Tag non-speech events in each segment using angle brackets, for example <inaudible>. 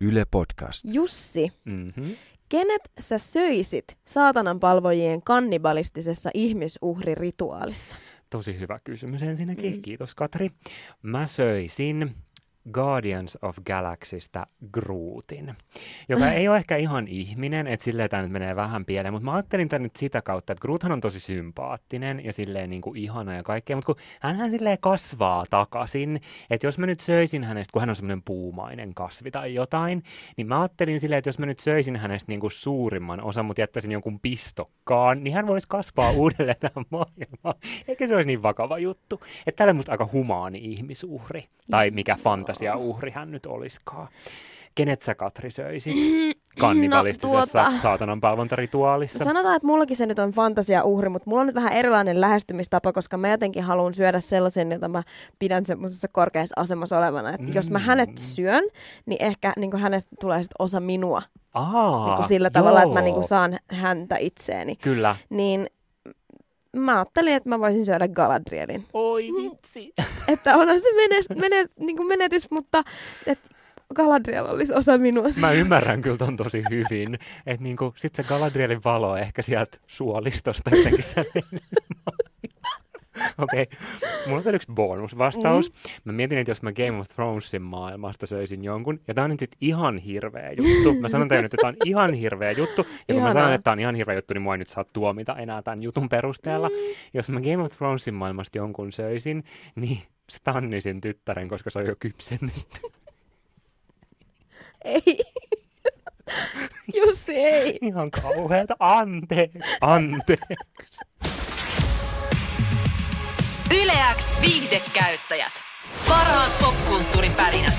Yle Podcast. Jussi, Mm-hmm. kenet sä söisit saatanan palvojien kannibalistisessa ihmisuhrirituaalissa? Tosi hyvä kysymys ensinnäkin. Mm. Kiitos Katri. Mä söisin Guardians of Galaxystä Grootin, joka ei ole ehkä ihan ihminen, että silleen tämä nyt menee vähän pieleen, mutta mä ajattelin tämän nyt sitä kautta, että Groothan on tosi sympaattinen ja silleen niin kuin ihana ja kaikkea, mutta kun hänhän silleen kasvaa takaisin, että jos mä nyt söisin hänestä, kun hän on semmoinen puumainen kasvi tai jotain, niin mä ajattelin silleen, että jos mä nyt söisin hänestä niin kuin suurimman osan, mutta jättäisin jonkun pistokkaan, niin hän voisi kasvaa <laughs> uudelleen tähän maailmaan. Eikä se olisi niin vakava juttu. Että tällä musta aika humaani ihmisuhri, tai mikä fantasiauhri hän nyt olisikaan. Kenet sä Katri söisit kannibalistisessa No, tuota- saatanan palvontarituaalissa? Sanotaan, että mullakin se nyt on fantasiauhri, mutta mulla on nyt vähän erilainen lähestymistapa, koska mä jotenkin haluan syödä sellaisen, jota mä pidän semmoisessa korkeassa asemassa olevana. Että jos mä hänet Mm. syön, niin ehkä niin hänestä tulee sit osa minua. Aa, Niin sillä tavalla, että mä joo. niin saan häntä itseeni. Kyllä. Niin mä ajattelin, että mä voisin syödä Galadrielin. Oi vitsi. <laughs> Että onhan se menes, menes, niin kuin menetys, mutta että Galadriel olisi osa minua. Mä ymmärrän kyllä ton tosi hyvin. Että niinku, sit se Galadrielin valo ehkä sieltä suolistosta jotenkin se <laughs> Okei, okay. mulla on vielä yksi bonusvastaus. Mm. Mä mietin, että jos mä Game of Thronesin maailmasta söisin jonkun, ja tää on nyt sit ihan hirveä juttu. Mä sanon teille nyt, että tää on ihan hirveä juttu, ja kun mä Ihanaa. sanon, että tää on ihan hirveä juttu, niin mua ei nyt saa tuomita enää tämän jutun perusteella. Mm. Jos mä Game of Thronesin maailmasta jonkun söisin, niin Stannisin tyttären, koska se on jo kypsennetty. <laughs> Ei. Jussi, ei. Ihan kauheeta. Anteeksi. Anteeksi. Yleäks viihdekäyttäjät. Parhaat popkulttuuripärinät.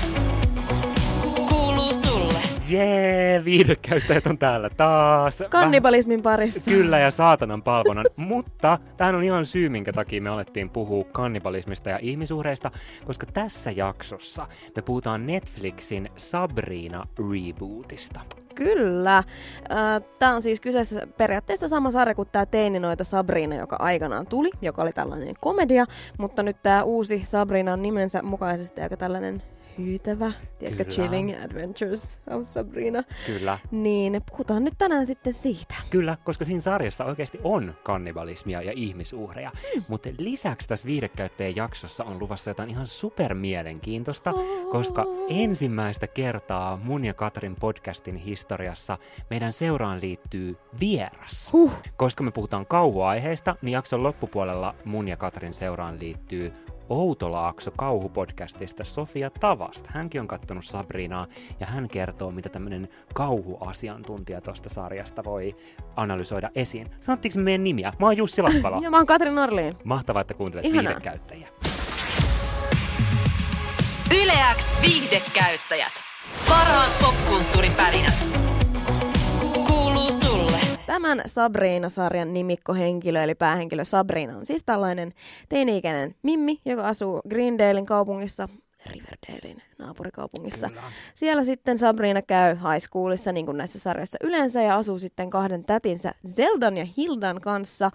Kuuluu sulle. Jee, viihdekäyttäjät on täällä taas. Kannibalismin parissa. Kyllä ja saatanan palvonnan, mutta tämähän on ihan syy, minkä takia me alettiin puhua kannibalismista ja ihmisuhreista, koska tässä jaksossa me puhutaan Netflixin Sabrina rebootista. Kyllä. Tämä on siis kyseessä periaatteessa sama sarja kuin tämä Teininoita Sabrina, joka aikanaan tuli, joka oli tällainen komedia, mutta nyt tämä uusi Sabrina on nimensä mukaisesti aika tällainen hyytävä, tiedätkö, Kyllä. Chilling Adventures of Sabrina. Kyllä. Niin puhutaan nyt tänään sitten siitä. Kyllä, koska siinä sarjassa oikeasti on kannibalismia ja ihmisuhreja. Hmm. Mutta lisäksi tässä viihdekäyttäjän jaksossa on luvassa jotain ihan supermielenkiintoista, koska ensimmäistä kertaa mun ja Katrin podcastin historiassa meidän seuraan liittyy vieras. Huh. Koska me puhutaan kauhuaiheesta, niin jakson loppupuolella mun ja Katrin seuraan liittyy Outolaakso kauhupodcastista Sofia Tavast. Hänkin on kattonut Sabrinaa ja hän kertoo, mitä tämmöinen kauhuasiantuntija tuosta sarjasta voi analysoida esiin. Sanottiinko me meidän nimiä? Mä oon Jussi Lappala. <laughs> Ja mä oon Katrin Norliin. Mahtavaa, että kuuntelet Ihanaa. viihdekäyttäjiä. Yleäks viihdekäyttäjät. Parhaat popkulttuuripärinät. Tämän Sabrina-sarjan nimikkohenkilö, eli päähenkilö Sabrina, on siis tällainen teini-ikäinen mimmi, joka asuu Greendalein kaupungissa, Riverdalein naapurikaupungissa. Kyllä. Siellä sitten Sabrina käy high schoolissa, niin kuin näissä sarjoissa yleensä, ja asuu sitten kahden tätinsä Zeldan ja Hildan kanssa.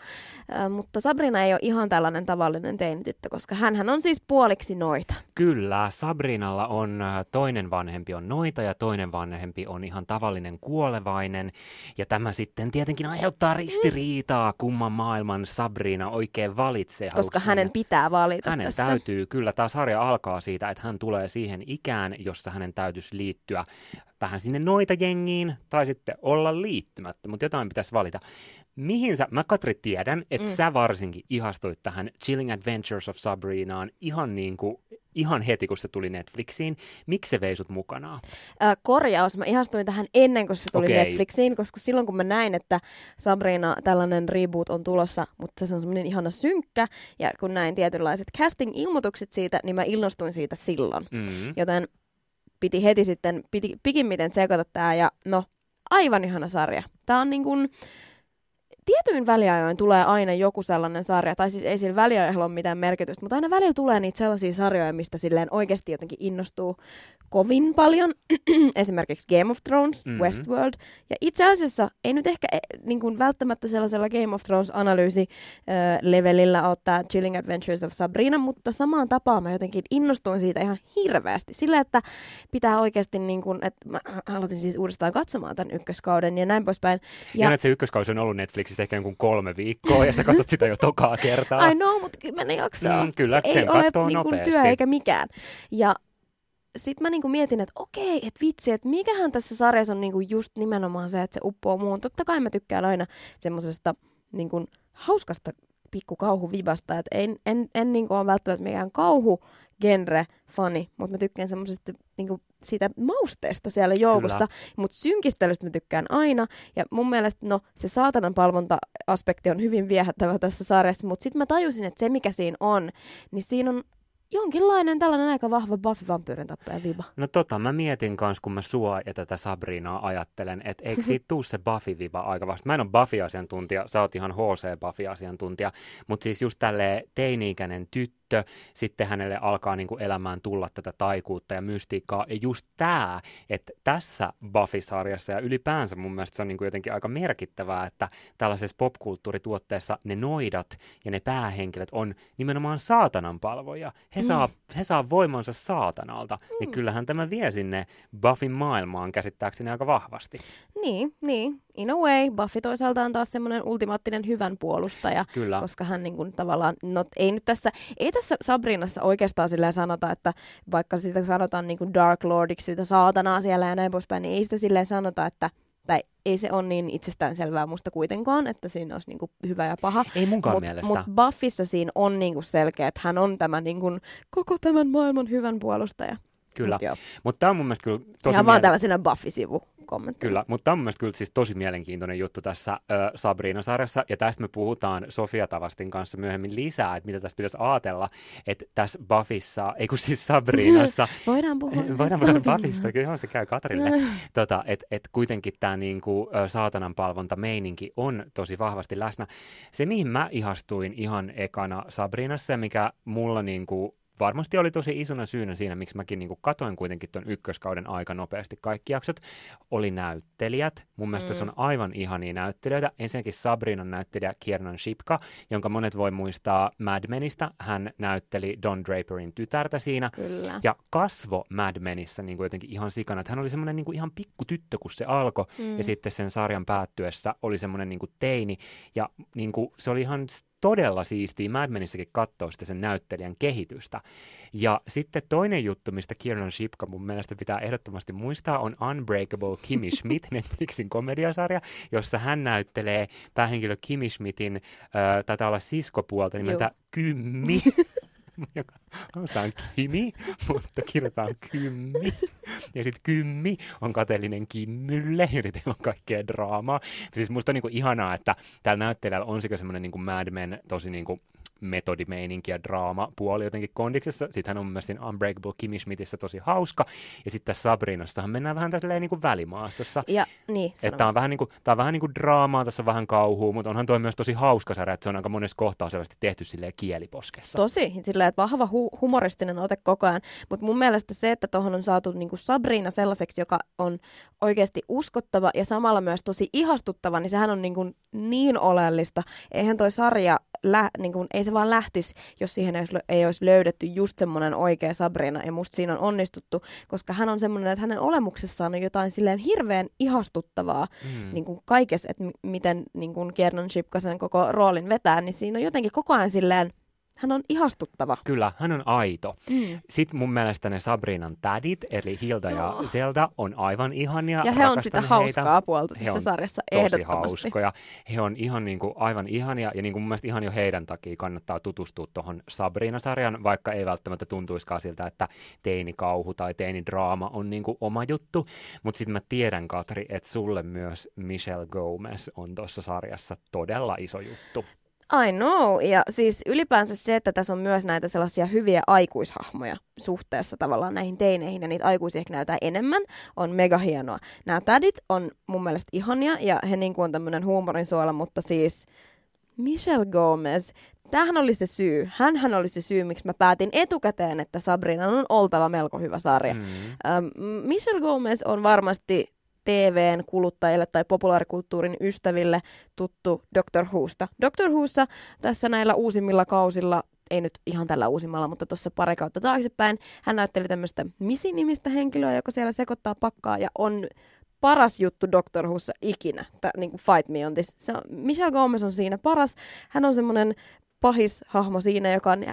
Äh, mutta Sabrina ei ole ihan tällainen tavallinen teinityttö, koska hän on siis puoliksi noita. Kyllä, Sabrinalla on toinen vanhempi on noita ja toinen vanhempi on ihan tavallinen kuolevainen. Ja tämä sitten tietenkin aiheuttaa ristiriitaa, kumman maailman Sabrina oikein valitsee. Koska hänen pitää valita Hänen tässä. täytyy, kyllä tämä sarja alkaa siitä, että hän tulee siihen ikään, jossa hänen täytyisi liittyä vähän sinne noita jengiin tai sitten olla liittymättä, mutta jotain pitäisi valita. Mihin sä, mä Katri tiedän, että Mm. sä varsinkin ihastuit tähän Chilling Adventures of Sabrinaan ihan niin kuin, ihan heti kun se tuli Netflixiin. Miksi se vei sut mukanaan? Äh, korjaus. Mä ihastuin tähän ennen kuin se tuli Okei. Netflixiin, koska silloin kun mä näin, että Sabrina tällainen reboot on tulossa, mutta se on semmoinen ihana synkkä, ja kun näin tietynlaiset casting-ilmoitukset siitä, niin mä innostuin siitä silloin. Mm. Joten piti heti sitten, piti pikimmiten tsekata tää, ja no, aivan ihana sarja. Tää on niin kuin, tietyin väliajoin tulee aina joku sellainen sarja, tai siis ei sillä väliajoilla ole mitään merkitystä, mutta aina välillä tulee niitä sellaisia sarjoja, mistä silleen oikeasti jotenkin innostuu kovin paljon. <clears throat> Esimerkiksi Game of Thrones, mm-hmm. Westworld. Ja itse asiassa ei nyt ehkä niin kuin välttämättä sellaisella Game of Thrones-analyysi-levelillä ole tämä Chilling Adventures of Sabrina, mutta samaan tapaan mä jotenkin innostuin siitä ihan hirveästi. Sillä, että pitää oikeasti, niin kuin, että mä <clears throat> aloitin siis uudestaan katsomaan tämän ykköskauden ja näin poispäin. Ja, ja että se ykköskausi on ollut Netflixissä ehkä jonkun kolme viikkoa ja sä katsot sitä jo tokaa kertaa. Ai no, mutta kymmenen jaksoa. Mm, kyllä, se ei ole niin kuin, työ eikä mikään. Ja sitten mä niinku mietin, että okei, että vitsi, että mikähän tässä sarjassa on niinku just nimenomaan se, että se uppoo muun. Totta kai mä tykkään aina semmoisesta niinku hauskasta pikku kauhuvibasta, että en, en, en niinku ole välttämättä mikään kauhu genre fani, mutta mä tykkään semmoisesta niinku siitä mausteesta siellä joukossa, mutta synkistelystä mä tykkään aina, ja mun mielestä no, se saatanan palvonta-aspekti on hyvin viehättävä tässä sarjassa, mutta sitten mä tajusin, että se mikä siinä on, niin siinä on jonkinlainen tällainen aika vahva Buffy-vampyyrin tappaja viba. No tota, mä mietin kans, kun mä sua ja tätä Sabrinaa ajattelen, että eikö <laughs> siitä tuu se Buffy-viba aika vasta. Mä en ole Buffy-asiantuntija, sä oot ihan HC-Buffy-asiantuntija, mutta siis just tälleen teini-ikäinen tyttö, tyttö, sitten hänelle alkaa niin kuin elämään tulla tätä taikuutta ja mystiikkaa. Ja just tämä, että tässä Buffy-sarjassa ja ylipäänsä mun mielestä se on niin kuin jotenkin aika merkittävää, että tällaisessa popkulttuurituotteessa ne noidat ja ne päähenkilöt on nimenomaan saatanan palvoja. He, mm. saa, he saa voimansa saatanalta, mm. niin kyllähän tämä vie sinne Buffin maailmaan käsittääkseni aika vahvasti. Niin, niin in a way, Buffy toisaalta on taas semmoinen ultimaattinen hyvän puolustaja, Kyllä. koska hän niin kuin, tavallaan, no, ei nyt tässä, ei tässä Sabrinassa oikeastaan silleen sanota, että vaikka sitä sanotaan niin kuin Dark Lordiksi, sitä saatanaa siellä ja näin poispäin, niin ei sitä silleen sanota, että tai ei se ole niin itsestään selvää musta kuitenkaan, että siinä olisi niinku hyvä ja paha. Ei munkaan mut, mielestä. Mutta Buffissa siinä on niinku selkeä, että hän on tämä niinku koko tämän maailman hyvän puolustaja. Kyllä, mutta mut tämä on mun mielestä kyllä tosi... Ihan vaan tällaisena Buffy-sivu kommentti. Kyllä, mutta tämä on mielestäni kyllä siis tosi mielenkiintoinen juttu tässä äh, Sabrina-sarjassa, ja tästä me puhutaan Sofia Tavastin kanssa myöhemmin lisää, että mitä tästä pitäisi ajatella, että tässä Buffissa, ei kun siis Sabrinassa... <laughs> voidaan puhua. voidaan puhua Buffista, kyllä se käy Katrille. tota, että et kuitenkin tämä niinku, saatanan palvonta meininki on tosi vahvasti läsnä. Se, mihin mä ihastuin ihan ekana Sabrinassa, mikä mulla niinku varmasti oli tosi isona syynä siinä, miksi mäkin niin katoin kuitenkin tuon ykköskauden aika nopeasti kaikki jaksot, oli näyttelijät. Mun mielestä mm. se on aivan ihania näyttelijöitä. Ensinnäkin Sabrinan näyttelijä Kiernan Shipka, jonka monet voi muistaa Mad Menistä. Hän näytteli Don Draperin tytärtä siinä. Kyllä. Ja kasvo Mad Menissä niin kuin jotenkin ihan sikana. Että hän oli semmoinen niin ihan pikku tyttö, kun se alkoi. Mm. Ja sitten sen sarjan päättyessä oli semmoinen niin teini. Ja niin kuin, se oli ihan todella siistiä Mad Menissäkin katsoa sitä sen näyttelijän kehitystä. Ja sitten toinen juttu, mistä Kieran Shipka mun mielestä pitää ehdottomasti muistaa, on Unbreakable Kimi <laughs> Schmidt, Netflixin komediasarja, jossa hän näyttelee päähenkilö Kimi Schmidtin, äh, taitaa olla siskopuolta nimeltä Joo. Kymmi. <laughs> <laughs> joka on Kimi, mutta kirjoitetaan Kymmi. Ja sitten Kymmi on kateellinen Kimmylle, ja sitten on kaikkea draamaa. Siis musta on niinku ihanaa, että täällä näyttelijällä on sekä semmoinen niinku Mad Men, tosi niinku metodimeininki ja draama-puoli jotenkin kondiksessa. Sitten hän on myös siinä Unbreakable Kimmy Smithissä tosi hauska. Ja sitten tässä Sabrinassahan mennään vähän tässä niin kuin välimaastossa. Ja, niin, että tämä on vähän niin kuin, tää on vähän niin kuin draamaa, tässä on vähän kauhua, mutta onhan toi myös tosi hauska sarja, että se on aika monessa kohtaa selvästi tehty silleen kieliposkessa. Tosi, silleen, että vahva hu- humoristinen ote koko ajan. Mutta mun mielestä se, että tuohon on saatu niin kuin Sabrina sellaiseksi, joka on oikeasti uskottava ja samalla myös tosi ihastuttava, niin sehän on niin, kuin niin oleellista. Eihän toi sarja lä, niin kuin, ei se vaan lähtisi, jos siihen ei olisi, ei olisi löydetty just semmoinen oikea Sabrina. Ja musta siinä on onnistuttu, koska hän on semmoinen, että hänen olemuksessaan on jotain silleen hirveän ihastuttavaa mm. niin kuin kaikessa, että m- miten niin kuin Kiernan Shipkasen koko roolin vetää, niin siinä on jotenkin koko ajan silleen hän on ihastuttava. Kyllä, hän on aito. Mm. Sitten mun mielestä ne Sabrinan tädit, eli Hilda no. ja Zelda, on aivan ihania. Ja he on sitä heitä. hauskaa puolta tässä sarjassa tosi hauskoja. He on ihan niin kuin, aivan ihania, ja niin kuin mun mielestä ihan jo heidän takia kannattaa tutustua tuohon Sabrina-sarjan, vaikka ei välttämättä tuntuiskaan siltä, että teinikauhu tai teinidraama on niin kuin oma juttu. Mutta sitten mä tiedän, Katri, että sulle myös Michelle Gomez on tuossa sarjassa todella iso juttu I know. Ja siis ylipäänsä se, että tässä on myös näitä sellaisia hyviä aikuishahmoja suhteessa tavallaan näihin teineihin, ja niitä aikuisia ehkä näytetään enemmän, on mega hienoa. Nämä tädit on mun mielestä ihania, ja he niin kuin on tämmöinen huumorin suola, mutta siis Michelle Gomez, tämähän oli se syy. Hänhän oli se syy, miksi mä päätin etukäteen, että Sabrina on oltava melko hyvä sarja. Mm. Ähm, Michelle Gomez on varmasti TVn kuluttajille tai populaarikulttuurin ystäville tuttu Doctor Whosta. Doctor Whossa tässä näillä uusimmilla kausilla ei nyt ihan tällä uusimmalla, mutta tuossa pari kautta taaksepäin. Hän näytteli tämmöistä Misi-nimistä henkilöä, joka siellä sekoittaa pakkaa ja on paras juttu Doctor Whossa ikinä, Tää, niin kuin Fight Me on this. Se on, Michelle Gomez on siinä paras. Hän on semmoinen pahis hahmo siinä, joka on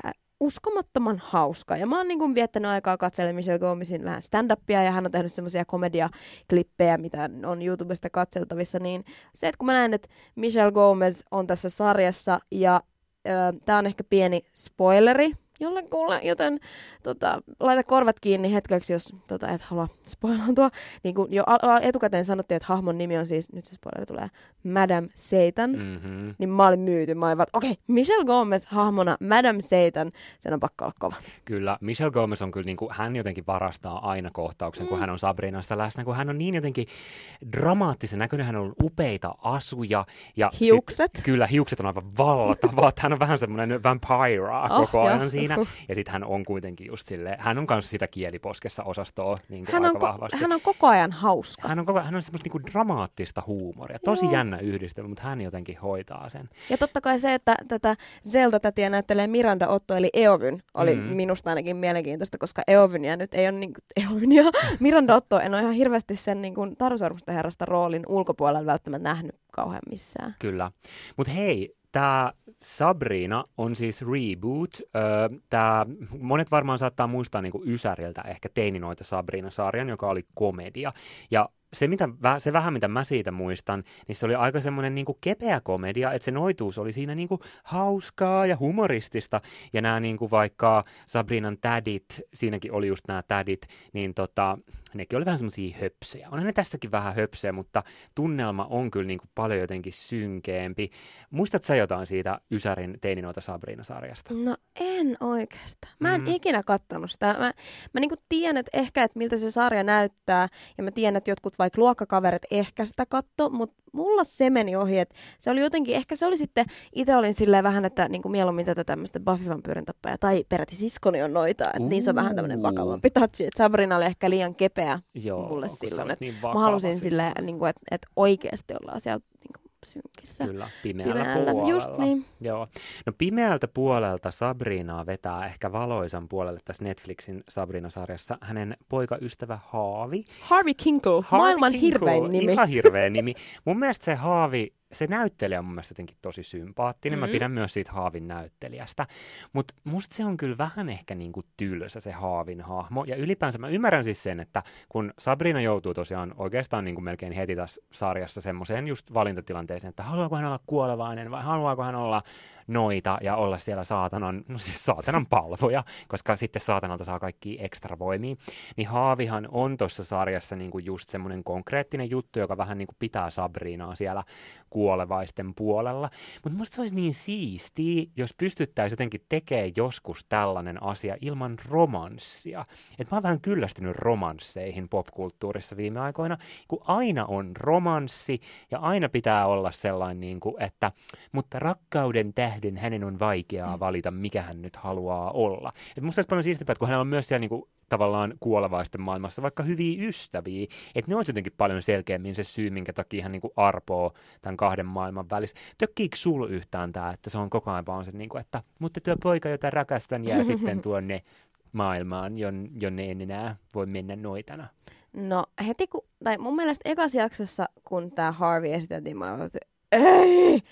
uskomattoman hauska. Ja mä oon niin kuin viettänyt aikaa katselemaan Michelle Gomezin vähän stand-upia ja hän on tehnyt semmoisia komediaklippejä, mitä on YouTubesta katseltavissa. Niin se, että kun mä näen, että Michelle Gomez on tässä sarjassa ja Tämä on ehkä pieni spoileri jollekulle, joten tota, laita korvat kiinni hetkeksi, jos tota, et halua spoilantua. Niin kuin jo etukäteen sanottiin, että hahmon nimi on siis, nyt se spoileri tulee, Madame Satan. Mm. Mm-hmm. Niin mä olin myyty. Mä olin vaan, okei, okay, Michelle Gomez hahmona Madame Satan, sen on pakko olla kova. Kyllä, Michelle Gomez on kyllä, niin kuin, hän jotenkin varastaa aina kohtauksen, kun Mm. hän on Sabrinassa läsnä, kun hän on niin jotenkin dramaattisen näköinen, hän on upeita asuja. Ja Hiukset. Sit, kyllä, hiukset on aivan valtavat, hän on vähän semmoinen vampire Oh, koko ajan joo. siinä. <laughs> Ja sitten hän on kuitenkin just silleen, hän on kanssa sitä kieliposkessa osastoa niin kuin Hän aika on, ko- vahvasti. hän on koko ajan hauska. hän on, koko, hän on semmoista niinku dramaattista huumoria. Tosi Joo. jännä yhdistelmä, mutta hän jotenkin hoitaa sen. Ja totta kai se, että tätä Zelda-tätiä näyttelee Miranda Otto, eli Eovyn, oli Mm. minusta ainakin mielenkiintoista, koska Eovynia nyt ei ole niin kuin, <laughs> Eovynia, Miranda Otto en ole ihan hirveästi sen niin kuin herrasta roolin ulkopuolella välttämättä nähnyt kauhean missään. Kyllä. Mutta hei, tämä Sabrina on siis reboot. Tää, monet varmaan saattaa muistaa niinku Ysäriltä ehkä Teininoita Sabrina-sarjan, joka oli komedia. Ja se, mitä, se vähän, mitä mä siitä muistan, niin se oli aika semmoinen niinku kepeä komedia, että se noituus oli siinä niinku hauskaa ja humoristista. Ja nämä niinku vaikka Sabrinan tädit, siinäkin oli just nämä tädit, niin tota, nekin oli vähän semmoisia höpsejä. Onhan ne tässäkin vähän höpsejä, mutta tunnelma on kyllä niinku paljon jotenkin synkeämpi. Muistat sä jotain siitä Ysärin Teininoita Sabrina-sarjasta? No en oikeastaan. Mä en Mm. ikinä kattonut sitä. Mä, mä niinku tiedän, että ehkä, että miltä se sarja näyttää, ja mä tiedän, että jotkut vaikka luokkakaverit ehkä sitä katto, mutta mulla se meni ohi, että se oli jotenkin, ehkä se oli sitten, itse olin silleen vähän, että niinku mieluummin tätä tämmöistä Buffy vampyyrin tappaja, tai peräti siskoni on noita, että niin se on vähän tämmöinen vakavampi touchi, että Sabrina oli ehkä liian kepeä Joo, mulle silloin, että niin mä halusin silleen, niinku, että, että oikeasti ollaan siellä niinku, synkissä. Kyllä, pimeällä, Pimeällä, puolella. just niin. Joo. No pimeältä puolelta Sabrinaa vetää ehkä valoisan puolelle tässä Netflixin Sabrina-sarjassa hänen poikaystävä Haavi. Harvey Kinkle, Harvey maailman Kinkle, hirvein nimi. Ihan hirveä nimi. Mun mielestä se Haavi, se näyttelijä on mun mielestä jotenkin tosi sympaattinen. Mm. Mä pidän myös siitä Haavin näyttelijästä. Mutta musta se on kyllä vähän ehkä niinku tylsä se Haavin hahmo. Ja ylipäänsä mä ymmärrän siis sen, että kun Sabrina joutuu tosiaan oikeastaan niinku melkein heti tässä sarjassa semmoiseen just valintatilanteeseen, että haluaako hän olla kuolevainen vai haluaako hän olla noita ja olla siellä saatanan, no siis saatanan palvoja, koska sitten saatanalta saa kaikki ekstra voimia. Niin Haavihan on tuossa sarjassa niinku just semmoinen konkreettinen juttu, joka vähän niinku pitää Sabrinaa siellä kuolevaisten puolella. Mutta musta se olisi niin siistiä, jos pystyttäisiin jotenkin tekemään joskus tällainen asia ilman romanssia. Et mä oon vähän kyllästynyt romansseihin popkulttuurissa viime aikoina, kun aina on romanssi ja aina pitää olla sellainen, niin kuin, että mutta rakkauden tähden hänen on vaikeaa valita, mikä hän nyt haluaa olla. Et musta olisi paljon että kun hänellä on myös siellä niin kuin, tavallaan kuolevaisten maailmassa vaikka hyviä ystäviä, että ne olisi jotenkin paljon selkeämmin se syy, minkä takia hän niin kuin arpoo tämän kahden maailman välissä. Tökkiikö sul yhtään tämä, että se on koko ajan vaan se, niin kuin, että mutta tuo poika, jota rakastan, jää sitten <laughs> tuonne maailmaan, jon, jonne en enää voi mennä noitana. No heti kun, tai mun mielestä ekas jaksossa, kun tämä Harvey esiteltiin, mä olin, että ei,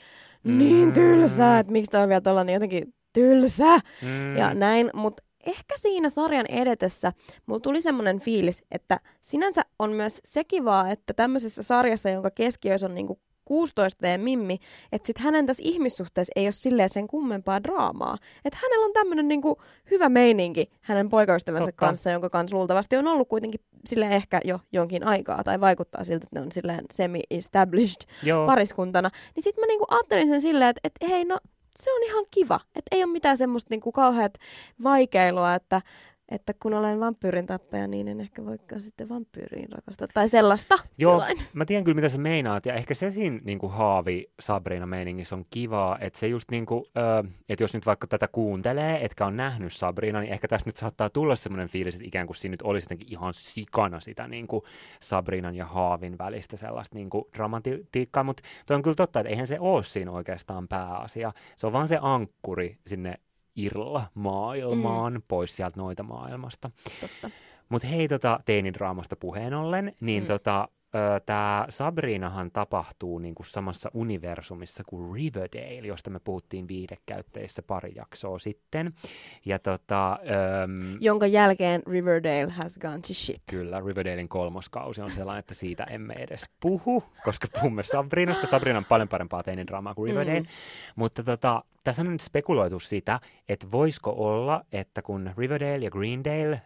niin Mm. tylsää, että miksi toi on vielä tollanen jotenkin tylsä Mm. ja näin, mutta ehkä siinä sarjan edetessä mulla tuli semmoinen fiilis, että sinänsä on myös se kivaa, että tämmöisessä sarjassa, jonka keskiössä on niinku 16V Mimmi, että sit hänen tässä ihmissuhteessa ei ole silleen sen kummempaa draamaa. Että hänellä on tämmöinen niinku hyvä meininki hänen poikaystävänsä Totta. kanssa, jonka kanssa luultavasti on ollut kuitenkin sille ehkä jo jonkin aikaa, tai vaikuttaa siltä, että ne on silleen semi-established Joo. pariskuntana. Niin sitten mä niinku ajattelin sen silleen, että, että hei no, se on ihan kiva. Että ei ole mitään semmoista niinku kauheat vaikeilua, että että kun olen vampyyrin tappaja, niin en ehkä voikaan sitten vampyyriin rakastaa. Tai sellaista. Joo, jotain. mä tiedän kyllä mitä sä meinaat, ja ehkä se siinä niin kuin haavi Sabrina meiningissä on kivaa, että se just niin kuin, ö, että jos nyt vaikka tätä kuuntelee, etkä on nähnyt Sabrina, niin ehkä tässä nyt saattaa tulla semmoinen fiilis, että ikään kuin siinä nyt olisi jotenkin ihan sikana sitä niin kuin Sabrinan ja haavin välistä sellaista niin kuin dramatiikkaa, mutta toi on kyllä totta, että eihän se ole siinä oikeastaan pääasia. Se on vaan se ankkuri sinne irla maailmaan, mm. pois sieltä noita maailmasta. Totta. Mutta hei, tota, teinidraamasta puheen ollen, niin Mm. mm. Tämä Sabrinahan tapahtuu niinku samassa universumissa kuin Riverdale, josta me puhuttiin viihdekäyttäjissä pari jaksoa sitten. Ja tota, öm, Jonka jälkeen Riverdale has gone to shit. Kyllä, Riverdalein kolmoskausi on sellainen, että siitä emme edes puhu, koska puhumme Sabrinasta. Sabrina on paljon parempaa teinidraamaa kuin Riverdale. Mm. Mutta tota, tässä on nyt spekuloitu sitä, että voisiko olla, että kun Riverdale ja Greendale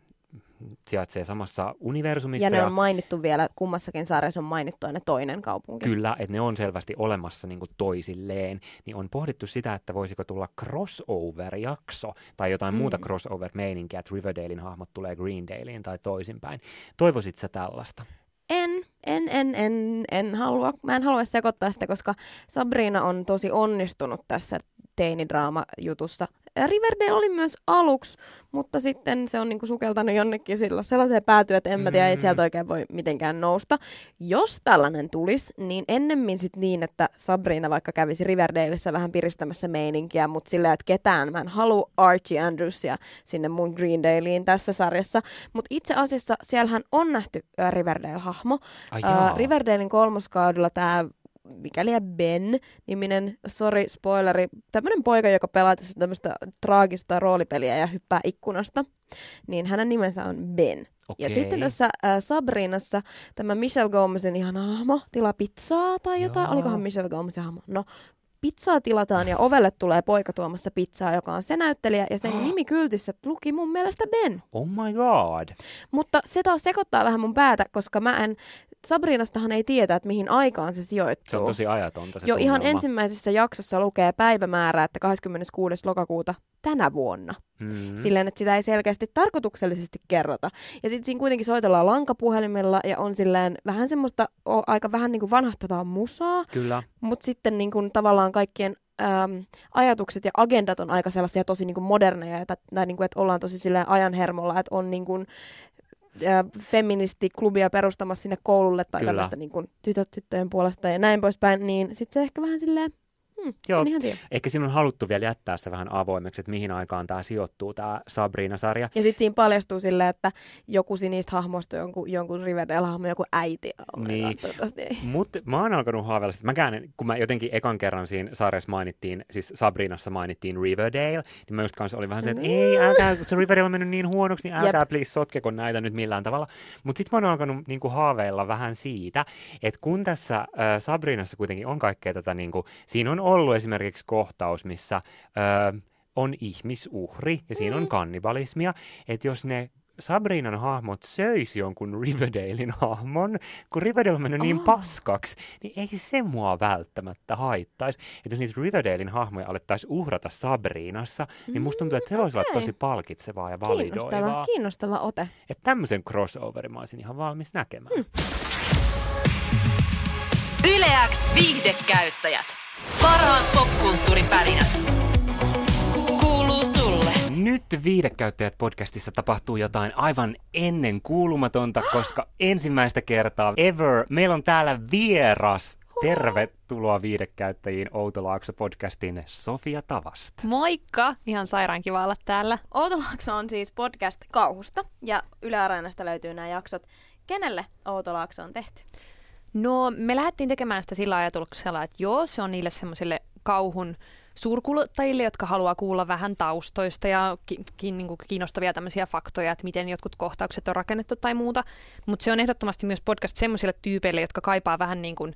sijaitsee samassa universumissa. Ja ne on mainittu vielä, kummassakin sarjassa on mainittu aina toinen kaupunki. Kyllä, että ne on selvästi olemassa niin kuin toisilleen, niin on pohdittu sitä, että voisiko tulla crossover-jakso tai jotain mm. muuta crossover-meininkiä, että Riverdalein hahmot tulee Greendaleen tai toisinpäin. Toivoisit sä tällaista? En, en, en, en, en halua. Mä en halua sekoittaa sitä, koska Sabrina on tosi onnistunut tässä teinidraama-jutussa. Riverdale oli myös aluksi, mutta sitten se on niinku sukeltanut jonnekin sillä sellaiseen päätyä, että en mä tiedä, ei Mm. sieltä oikein voi mitenkään nousta. Jos tällainen tulisi, niin ennemmin sit niin, että Sabrina vaikka kävisi Riverdaleissa vähän piristämässä meininkiä, mutta sillä, että ketään, mä en halua Archie Andrewsia sinne mun Greendaleen tässä sarjassa. Mutta itse asiassa siellähän on nähty ä, Riverdale-hahmo. Ai Ä, jaa. Riverdalein kolmoskaudella tämä mikäli Ben niminen, sorry spoileri, tämmöinen poika, joka pelaa tässä tämmöistä traagista roolipeliä ja hyppää ikkunasta, niin hänen nimensä on Ben. Ja Okei. sitten tässä äh, Sabrinassa tämä Michelle Gomezin ihan hahmo tilaa pizzaa tai jotain. Joo. Olikohan Michelle Gomezin hahmo? No, pizzaa tilataan ja ovelle tulee poika tuomassa pizzaa, joka on se näyttelijä ja sen <gasps> nimi kyltissä luki mun mielestä Ben. Oh my god. Mutta se taas sekoittaa vähän mun päätä, koska mä en, Sabrinastahan ei tiedä, että mihin aikaan se sijoittuu. Se on tosi ajatonta se Jo ihan tunnelma. ensimmäisessä jaksossa lukee päivämäärä, että 26. lokakuuta tänä vuonna. Mm. Silleen, että sitä ei selkeästi tarkoituksellisesti kerrota. Ja sitten siinä kuitenkin soitellaan lankapuhelimella ja on silleen vähän semmoista o, aika vähän niin kuin vanhahtavaa musaa, Kyllä. mutta sitten niin kuin tavallaan kaikkien äm, ajatukset ja agendat on aika sellaisia tosi niin kuin moderneja, että, tai niin kuin, että ollaan tosi silleen ajan hermolla, että on niin kuin, feministiklubia perustamassa sinne koululle tai Kyllä. tämmöistä niin kuin tytöt tyttöjen puolesta ja näin poispäin, niin sitten se ehkä vähän silleen, hmm, Joo. Ehkä siinä on haluttu vielä jättää se vähän avoimeksi, että mihin aikaan tämä sijoittuu, tämä Sabrina-sarja. Ja sitten siinä paljastuu silleen, että joku niistä hahmoista on jonkun, jonkun Riverdale-hahmo, joku äiti. Oh Niin. Mutta mä oon alkanut haaveilla, että mäkään, kun mä jotenkin ekan kerran siinä sarjassa mainittiin, siis Sabrinassa mainittiin Riverdale, niin mä just kanssa olin vähän se, että ei, älkää, kun se Riverdale on mennyt niin huonoksi, niin älkää Jep. please sotkeko näitä nyt millään tavalla. Mutta sitten mä oon alkanut niinku haaveilla vähän siitä, että kun tässä äh, Sabrinassa kuitenkin on kaikkea tätä, niinku, siinä on ollut esimerkiksi kohtaus, missä äh, on ihmisuhri ja siinä on kannibalismia, että jos ne Sabrinan hahmot söisi jonkun Riverdalein hahmon, kun Riverdale on mennyt niin Oh. paskaksi, niin ei se mua välttämättä haittaisi. Että jos niitä Riverdalein hahmoja alettaisiin uhrata Sabrinassa, niin musta tuntuu, että se voisi olla okei. tosi palkitsevaa ja Kiinnostava, validoivaa. kiinnostava ote. Että tämmöisen crossoverin mä olisin ihan valmis näkemään. Hmm. Yleäks viihdekäyttäjät. Parhaat popkulttuuripärinät. Kuuluu sulle. Nyt Viihdekäyttäjät podcastissa tapahtuu jotain aivan ennen kuulumatonta, <gasps> koska ensimmäistä kertaa ever meillä on täällä vieras. Tervetuloa Viihdekäyttäjiin Outolaakso podcastiin Sofia Tavast. Moikka! Ihan sairaan kiva olla täällä. Outolaakso on siis podcast kauhusta ja Yle Areenasta löytyy nämä jaksot. Kenelle Outolaakso on tehty? No, me lähdettiin tekemään sitä sillä ajatuksella, että joo, se on niille semmoisille kauhun suurkuluttajille, jotka haluaa kuulla vähän taustoista ja ki- ki- niin kiinnostavia tämmöisiä faktoja, että miten jotkut kohtaukset on rakennettu tai muuta. Mutta se on ehdottomasti myös podcast semmoisille tyypeille, jotka kaipaa vähän niin kuin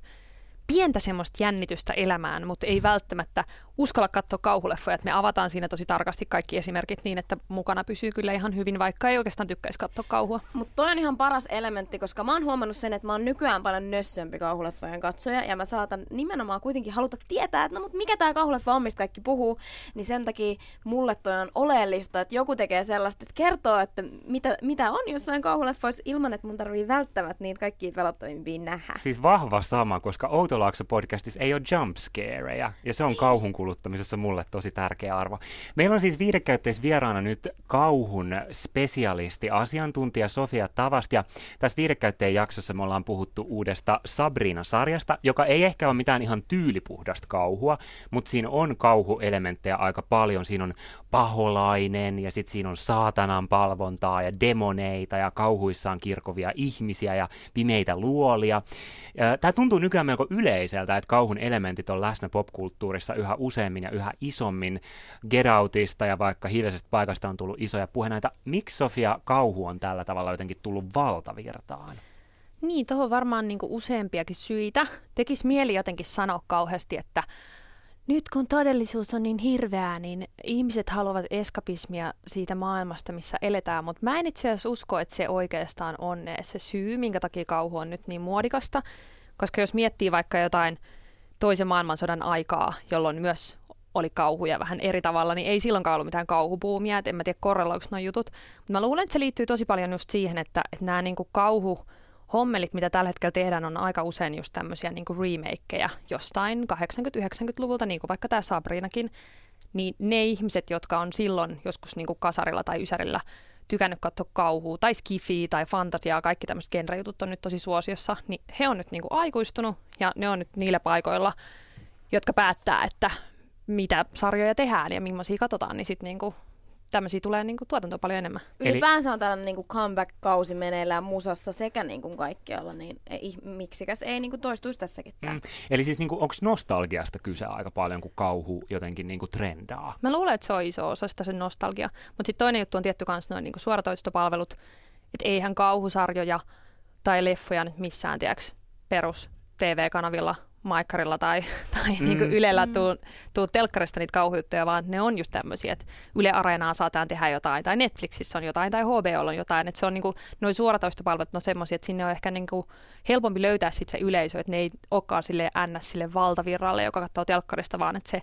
pientä semmoista jännitystä elämään, mutta ei välttämättä uskalla katsoa kauhuleffoja, että me avataan siinä tosi tarkasti kaikki esimerkit niin, että mukana pysyy kyllä ihan hyvin, vaikka ei oikeastaan tykkäisi katsoa kauhua. Mutta toi on ihan paras elementti, koska mä oon huomannut sen, että mä oon nykyään paljon nössömpi kauhuleffojen katsoja, ja mä saatan nimenomaan kuitenkin haluta tietää, että no mut mikä tää kauhuleffa on, mistä kaikki puhuu, niin sen takia mulle toi on oleellista, että joku tekee sellaista, että kertoo, että mitä, mitä on jossain kauhuleffoissa ilman, että mun tarvii välttämättä niitä kaikkia pelottavimpia nähdä. Siis vahva sama, koska Outolaakso podcastissa ei ole jumpscareja, ja se on kauhun kuluttamisessa mulle tosi tärkeä arvo. Meillä on siis viidekäytteis vieraana nyt kauhun spesialisti, asiantuntija Sofia Tavast, ja tässä viidekäytteen jaksossa me ollaan puhuttu uudesta Sabrina-sarjasta, joka ei ehkä ole mitään ihan tyylipuhdasta kauhua, mutta siinä on kauhuelementtejä aika paljon. Siinä on paholainen, ja sitten siinä on saatanan palvontaa, ja demoneita, ja kauhuissaan kirkovia ihmisiä, ja pimeitä luolia. Tämä tuntuu nykyään melko yleiseltä, että kauhun elementit on läsnä popkulttuurissa yhä useammin ja yhä isommin. Get Outista ja vaikka Hiljaisestä paikasta on tullut isoja puhenaita. Miksi Sofia kauhu on tällä tavalla jotenkin tullut valtavirtaan? Niin, tuohon varmaan niin useampiakin syitä. Tekisi mieli jotenkin sanoa kauheasti, että nyt kun todellisuus on niin hirveää, niin ihmiset haluavat eskapismia siitä maailmasta, missä eletään, mutta mä en itse asiassa usko, että se oikeastaan on se syy, minkä takia kauhu on nyt niin muodikasta, koska jos miettii vaikka jotain toisen maailmansodan aikaa, jolloin myös oli kauhuja vähän eri tavalla, niin ei silloinkaan ollut mitään kauhupuumia, et en mä tiedä korreloiko nuo jutut. Mutta mä luulen, että se liittyy tosi paljon just siihen, että, että nämä niinku kauhu hommelit, mitä tällä hetkellä tehdään, on aika usein just tämmöisiä niinku remakeja jostain 80-90-luvulta, niin kuin vaikka tämä Sabrinakin, niin ne ihmiset, jotka on silloin joskus niinku kasarilla tai ysärillä tykännyt katsoa kauhua tai skifiä tai fantasiaa, kaikki tämmöiset genrejutut on nyt tosi suosiossa, niin he on nyt niinku aikuistunut ja ne on nyt niillä paikoilla, jotka päättää, että mitä sarjoja tehdään ja millaisia katsotaan, niin sitten niinku tämmöisiä tulee niinku tuotantoa paljon enemmän. Ylipäänsä on tällainen niinku comeback-kausi meneillään musassa sekä niinku kaikkialla, niin ei, miksikäs ei niinku toistuisi tässäkin tämä. Mm. Eli siis niinku, onko nostalgiasta kyse aika paljon, kun kauhu jotenkin niinku trendaa? Mä luulen, että se on iso osa sitä sen nostalgia. Mutta sitten toinen juttu on tietty myös noin niinku suoratoistopalvelut, että eihän kauhusarjoja tai leffoja nyt missään, tiedäks, perus TV-kanavilla Maikkarilla tai, <laughs> tai mm. niin kuin Ylellä mm. tuu, tuu telkkarista niitä kauhujuttuja, vaan ne on just tämmöisiä, että Yle Areenaa saataan tehdä jotain, tai Netflixissä on jotain, tai HBO on jotain, että se on niin kuin, noin suoratoistopalvelut no semmoisia, että sinne on ehkä niin kuin helpompi löytää sit se yleisö, että ne ei olekaan sille ns. sille valtavirralle, joka katsoo telkkarista, vaan että se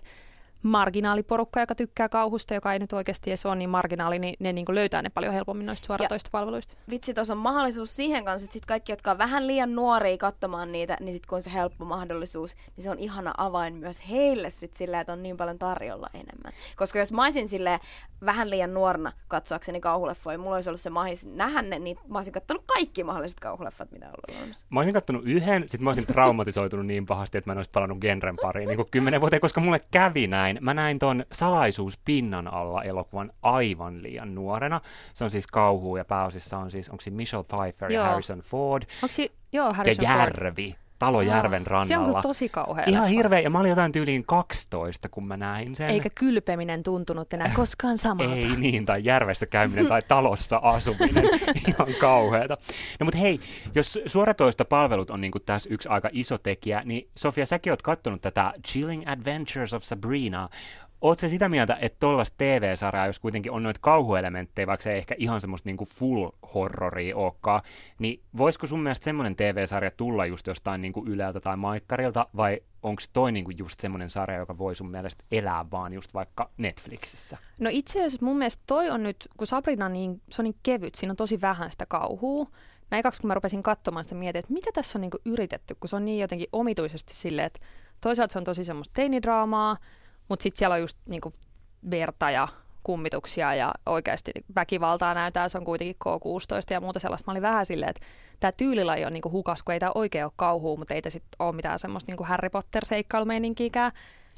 marginaaliporukka, joka tykkää kauhusta, joka ei nyt oikeasti edes ole niin marginaali, niin ne niin löytää ne paljon helpommin noista suoratoistopalveluista. Vitsi, tuossa on mahdollisuus siihen kanssa, että sit kaikki, jotka on vähän liian nuoria katsomaan niitä, niin sitten kun on se helppo mahdollisuus, niin se on ihana avain myös heille sit sillä, että on niin paljon tarjolla enemmän. Koska jos mä olisin sille vähän liian nuorena katsoakseni kauhuleffoja, mulla olisi ollut se mahis nähdä ne, niin mä olisin katsonut kaikki mahdolliset kauhuleffat, mitä on ollut olemassa. Mä olisin katsonut yhden, sit mä olisin traumatisoitunut niin pahasti, että mä en olisi palannut genren pariin niin kuin kymmenen vuoteen, koska mulle kävi näin. Mä näin ton Salaisuus pinnan alla elokuvan aivan liian nuorena. Se on siis kauhu ja pääosissa on siis, onko se Michelle Pfeiffer Joo. ja Harrison Ford. Onko se, joo, Harrison ja Järvi. Ford. Talojärven rannalla. Se on tosi kauhea. Ihan hirveä, ja mä olin jotain tyyliin 12, kun mä näin sen. Eikä kylpeminen tuntunut enää koskaan samalta. Ei niin, tai järvessä käyminen tai talossa asuminen. <laughs> Ihan kauheata. No mutta hei, jos suoratoista palvelut on niin tässä yksi aika iso tekijä, niin Sofia, säkin oot katsonut tätä Chilling Adventures of Sabrina. Oletko se sitä mieltä, että tuollaista TV-sarjaa, jos kuitenkin on noita kauhuelementtejä, vaikka se ei ehkä ihan semmoista niinku full horroria olekaan, niin voisiko sun mielestä semmoinen TV-sarja tulla just jostain niinku Yleltä tai Maikkarilta, vai onko toi niinku just semmoinen sarja, joka voi sun mielestä elää vaan just vaikka Netflixissä? No itse asiassa mun mielestä toi on nyt, kun Sabrina niin, se on niin kevyt, siinä on tosi vähän sitä kauhua. Mä ekaksi kun mä rupesin katsomaan sitä mietin, että mitä tässä on niinku yritetty, kun se on niin jotenkin omituisesti silleen, että toisaalta se on tosi semmoista teinidraamaa, mutta sitten siellä on just niinku verta ja kummituksia ja oikeasti väkivaltaa näytää, se on kuitenkin K16 ja muuta sellaista. Mä olin vähän silleen, että tämä tyylilaji on niinku hukas, kun ei tämä oikein ole kauhua, mutta ei tämä sitten ole mitään semmoista niinku Harry Potter-seikkailumeininkiäkään.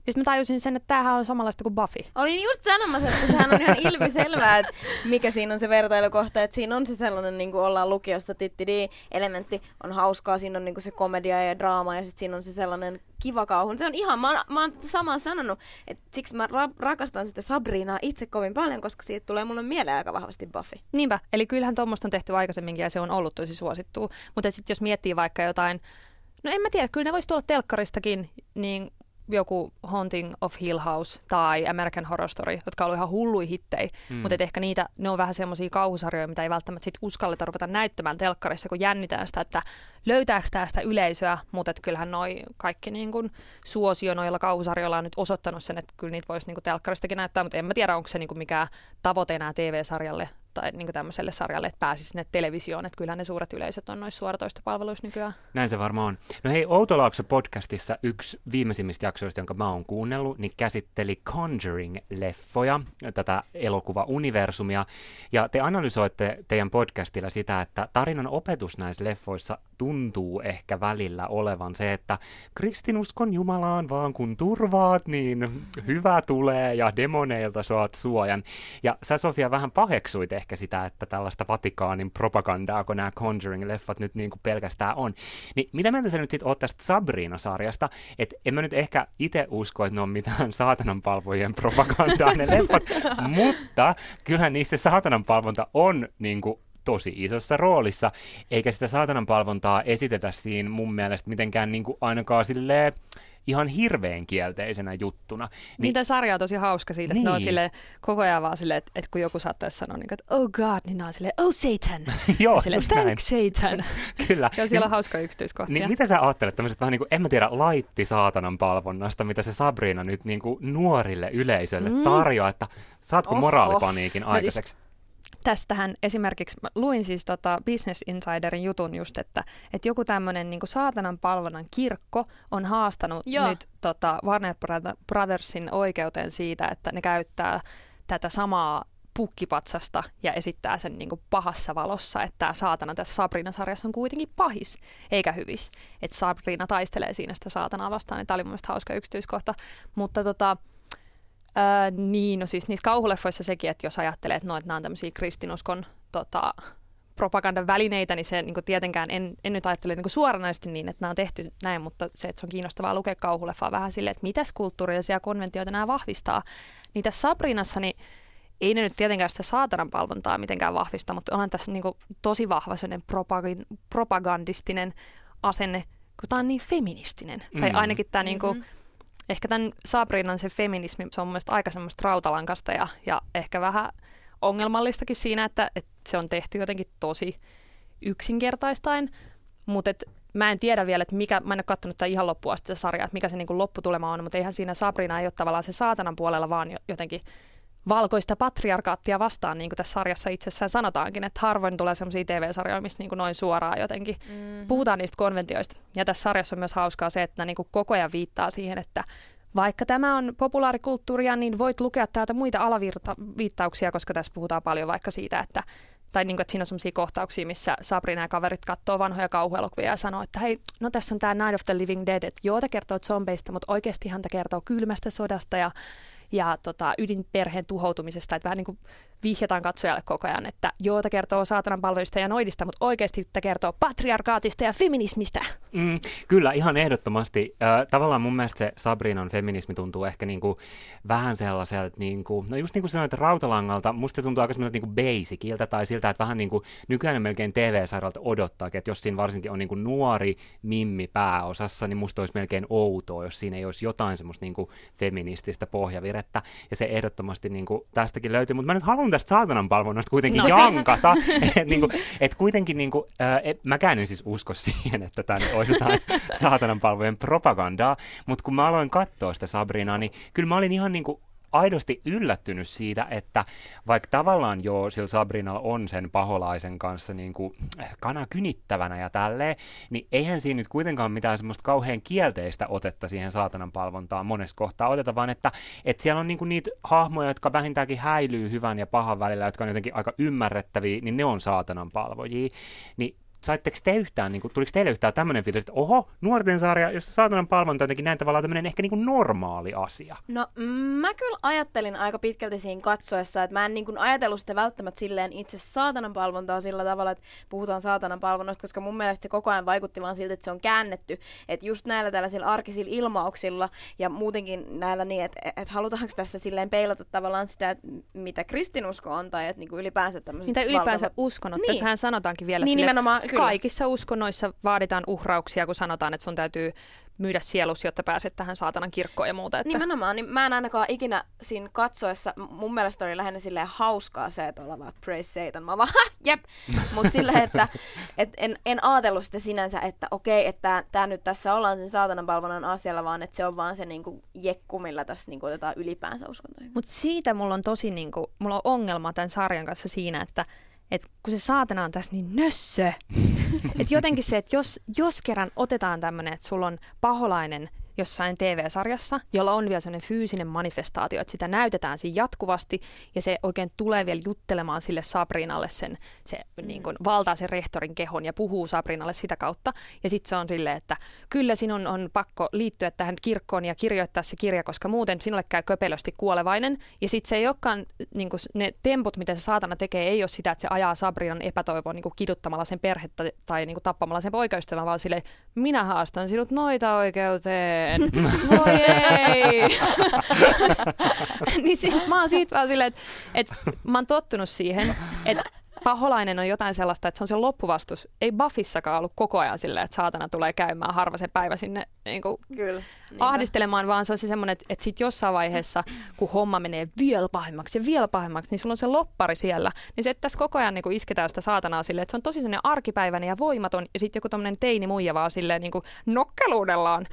Sitten mä tajusin sen, että tämähän on samanlaista kuin Buffy. Olin just sanomassa, että sehän on ihan ilmiselvää, että mikä siinä on se vertailukohta, että siinä on se sellainen, niin kuin ollaan lukiossa, tittidi, elementti on hauskaa, siinä on niin kuin se komedia ja draama ja sitten siinä on se sellainen kiva kauhu. Se on ihan, mä, mä oon samaa sanonut, että siksi mä ra- rakastan sitä Sabrinaa itse kovin paljon, koska siitä tulee mulle mieleen aika vahvasti Buffy. Niinpä, eli kyllähän tuommoista on tehty aikaisemminkin ja se on ollut tosi suosittua, mutta sitten jos miettii vaikka jotain, no en mä tiedä, kyllä ne voisi tulla telkkaristakin, niin joku Haunting of Hill House tai American Horror Story, jotka on ihan hulluja hittejä, mm. mutta ehkä niitä, ne on vähän semmoisia kauhusarjoja, mitä ei välttämättä sit uskalleta ruveta näyttämään telkkarissa, kun jännitään sitä, että löytääkö tästä yleisöä, mutta et kyllähän noi kaikki niin kun suosio noilla kauhusarjoilla on nyt osoittanut sen, että kyllä niitä voisi niin telkkaristakin näyttää, mutta en mä tiedä, onko se niin mikään tavoite enää TV-sarjalle tai niin tämmöiselle sarjalle, että pääsisi sinne televisioon, että kyllä ne suuret yleisöt on noissa suoratoistopalveluissa nykyään. Näin se varmaan on. No hei, Outolaakso podcastissa yksi viimeisimmistä jaksoista, jonka mä oon kuunnellut, niin käsitteli Conjuring-leffoja, tätä elokuva-universumia, ja te analysoitte teidän podcastilla sitä, että tarinan opetus näissä leffoissa tuntuu ehkä välillä olevan se, että kristinuskon Jumalaan vaan kun turvaat, niin hyvä tulee ja demoneilta saat suojan. Ja sä Sofia vähän paheksuit ehkä sitä, että tällaista Vatikaanin propagandaa, kun nämä Conjuring-leffat nyt niin kuin pelkästään on. Niin mitä mieltä sä nyt sitten oot tästä Sabrina-sarjasta? Että en mä nyt ehkä itse usko, että ne on mitään saatananpalvojen propagandaa ne leffat, <laughs> mutta kyllähän niissä saatananpalvonta on niin kuin tosi isossa roolissa, eikä sitä saatanan palvontaa esitetä siinä mun mielestä mitenkään niin kuin ainakaan silleen, ihan hirveän kielteisenä juttuna. Niin, niin sarja on tosi hauska siitä, niin. että ne on niin. sille koko ajan vaan silleen, että, että kun joku saattaisi sanoa, niin, että oh god, niin ne on silleen, oh Satan. <laughs> Joo, silleen, thank Satan. <laughs> Kyllä. Ja siellä on hauska yksityiskohtia. Niin, mitä sä ajattelet tämmöisestä vähän niin kuin, en mä tiedä, laitti saatanan palvonnasta, mitä se Sabrina nyt niin kuin nuorille yleisölle mm. tarjoaa, että saatko Oho. moraalipaniikin aikaiseksi? No siis, tästähän esimerkiksi, mä luin siis tota Business Insiderin jutun just, että, että joku tämmöinen niin saatanan palvonnan kirkko on haastanut Joo. nyt tota Warner Brothersin oikeuteen siitä, että ne käyttää tätä samaa pukkipatsasta ja esittää sen niin pahassa valossa, että tämä saatana tässä Sabrina-sarjassa on kuitenkin pahis, eikä hyvis. Että Sabrina taistelee siinä sitä saatanaa vastaan, niin tämä oli mun hauska yksityiskohta. Mutta tota, Öö, niin, no siis niissä kauhuleffoissa sekin, että jos ajattelee, että, no, että nämä on tämmöisiä kristinuskon tota, propagandan välineitä, niin se niin tietenkään en, en nyt ajattele niin suoranaisesti niin, että nämä on tehty näin, mutta se, että se on kiinnostavaa lukea kauhuleffaa vähän silleen, että mitäs kulttuurillisia konventioita nämä vahvistaa. Niin tässä Sabrinassa, niin ei ne nyt tietenkään sitä saatanan palvontaa mitenkään vahvista, mutta onhan tässä niin tosi vahva sellainen propagandistinen asenne, kun tämä on niin feministinen. Mm. Tai ainakin tämä mm-hmm. niin kuin, ehkä tämän Sabrinan se feminismi, se on mielestäni aika semmoista rautalankasta ja, ja ehkä vähän ongelmallistakin siinä, että, että se on tehty jotenkin tosi yksinkertaistain, mutta et, mä en tiedä vielä, että mikä, mä en ole katsonut tätä ihan loppuun asti sarjaa, että mikä se niin kuin lopputulema on, mutta eihän siinä Sabrina ei ole tavallaan se saatanan puolella, vaan jotenkin valkoista patriarkaattia vastaan, niin kuin tässä sarjassa itsessään sanotaankin, että harvoin tulee sellaisia TV-sarjoja, missä niin kuin noin suoraan jotenkin mm-hmm. puhutaan niistä konventioista. Ja tässä sarjassa on myös hauskaa se, että niin kuin koko ajan viittaa siihen, että vaikka tämä on populaarikulttuuria, niin voit lukea täältä muita alaviittauksia, koska tässä puhutaan paljon vaikka siitä, että tai niin kuin, että siinä on sellaisia kohtauksia, missä Sabrina ja kaverit katsoo vanhoja kauhuelokuvia ja sanoo, että hei, no tässä on tämä Night of the Living Dead, että joo, tämä kertoo zombeista, mutta oikeasti hän kertoo kylmästä sodasta ja ja tota, ydinperheen tuhoutumisesta, että vähän niin kuin vihjataan katsojalle koko ajan, että joo, tämä kertoo saatanan palveluista ja noidista, mutta oikeasti tämä kertoo patriarkaatista ja feminismistä. Mm, kyllä, ihan ehdottomasti. Tavallaan mun mielestä se Sabrinan feminismi tuntuu ehkä niin kuin vähän sellaiselta, niin kuin, no just niin kuin sanoit rautalangalta, musta tuntuu aika semmoiselta niin basicilta tai siltä, että vähän niin kuin nykyään melkein TV-sarjalta odottaa, että jos siinä varsinkin on niin kuin nuori mimmi pääosassa, niin musta olisi melkein outoa, jos siinä ei olisi jotain semmoista niin kuin feminististä pohjavirettä, ja se ehdottomasti niin kuin tästäkin löytyy, mutta mä nyt haluan tästä saatanan palvonnasta kuitenkin no. jankata. että niin <laughs> <laughs> et kuitenkin, niin kuin, äh, et, mäkään en siis usko siihen, että tämä olisi jotain <laughs> saatanan palvojen propagandaa, mutta kun mä aloin katsoa sitä Sabrinaa, niin kyllä mä olin ihan niin kuin aidosti yllättynyt siitä, että vaikka tavallaan jo sillä Sabrinalla on sen paholaisen kanssa niin kuin kana kynittävänä ja tälleen, niin eihän siinä nyt kuitenkaan mitään semmoista kauhean kielteistä otetta siihen saatanan palvontaan monessa kohtaa oteta, vaan että, että siellä on niin kuin niitä hahmoja, jotka vähintäänkin häilyy hyvän ja pahan välillä, jotka on jotenkin aika ymmärrettäviä, niin ne on saatanan palvojia. Niin saitteko te yhtään, niin kuin, tuliko teille yhtään tämmöinen fiilis, että oho, nuorten sarja, jossa saatanan palvonta on jotenkin näin tavallaan tämmöinen ehkä niin kuin normaali asia? No mä kyllä ajattelin aika pitkälti siinä katsoessa, että mä en niin kuin ajatellut sitä välttämättä silleen itse saatanan palvontaa sillä tavalla, että puhutaan saatanan palvonnasta, koska mun mielestä se koko ajan vaikutti vaan siltä, että se on käännetty. Että just näillä tällaisilla arkisilla ilmauksilla ja muutenkin näillä niin, että, että halutaanko tässä silleen peilata tavallaan sitä, että mitä kristinusko on tai että niin kuin ylipäänsä tämmöiset Mitä ylipäänsä valtavat... uskonnot. Niin. Tässähän sanotaankin vielä niin, sille, nimenomaan Kyllä. kaikissa uskonnoissa vaaditaan uhrauksia, kun sanotaan, että sun täytyy myydä sielus, jotta pääset tähän saatanan kirkkoon ja muuta. Että... Nimenomaan, niin mä en ainakaan ikinä siinä katsoessa, mun mielestä oli lähinnä silleen hauskaa se, että ollaan vaan praise Satan. Mä vaan, <laughs> "Ha, jep, mutta <laughs> silleen, että et en, en ajatellut sitä sinänsä, että okei, että tää nyt tässä ollaan sen saatanan palvonnan asialla, vaan että se on vaan se niinku jekku, millä tässä niinku otetaan ylipäänsä uskontoihin. Mutta siitä mulla on tosi niinku, mulla on ongelma tämän sarjan kanssa siinä, että et kun se saatana on tässä niin nössö. <laughs> että jotenkin se, että jos, jos kerran otetaan tämmöinen, että sulla on paholainen jossain TV-sarjassa, jolla on vielä sellainen fyysinen manifestaatio, että sitä näytetään siinä jatkuvasti, ja se oikein tulee vielä juttelemaan sille Sabrinalle sen, se niin kuin, valtaa sen rehtorin kehon ja puhuu Sabrinalle sitä kautta, ja sitten se on silleen, että kyllä sinun on pakko liittyä tähän kirkkoon ja kirjoittaa se kirja, koska muuten sinulle käy köpelösti kuolevainen, ja sitten se ei olekaan, niin kuin, ne temput, mitä se saatana tekee, ei ole sitä, että se ajaa Sabrinan epätoivoon niin kuin kiduttamalla sen perhettä tai niin kuin, tappamalla sen poikaystävän, vaan silleen, minä haastan sinut noita oikeuteen. Voi ei. <laughs> niin sit, mä oon siitä vaan silleen, että, että mä oon tottunut siihen, että paholainen on jotain sellaista, että se on se loppuvastus. Ei Buffissakaan ollut koko ajan silleen, että saatana tulee käymään harva se päivä sinne niin kuin Kyllä. ahdistelemaan, vaan se on se semmoinen, että, että sitten jossain vaiheessa, kun homma menee vielä pahemmaksi ja vielä pahemmaksi, niin sulla on se loppari siellä. Niin se, että tässä koko ajan niin kuin isketään sitä saatanaa silleen, että se on tosi sellainen arkipäiväinen ja voimaton, ja sitten joku tämmöinen teini muija vaan silleen niin kuin nokkeluudellaan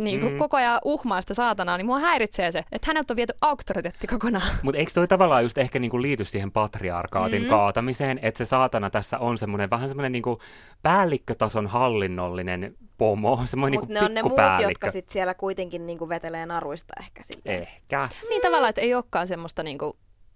niin kuin Mm. koko ajan uhmaa sitä saatanaa, niin mua häiritsee se, että häneltä on viety auktoriteetti kokonaan. <laughs> Mutta eikö toi tavallaan just ehkä niinku liity siihen patriarkaatin mm. kaatamiseen, että se saatana tässä on semmoinen vähän semmoinen niinku päällikkötason hallinnollinen pomo, <laughs> semmoinen Mutta niinku ne on ne muut, jotka sit siellä kuitenkin niinku vetelee naruista ehkä silleen. Ehkä. Niin tavallaan, että ei olekaan semmoista, niin kuin,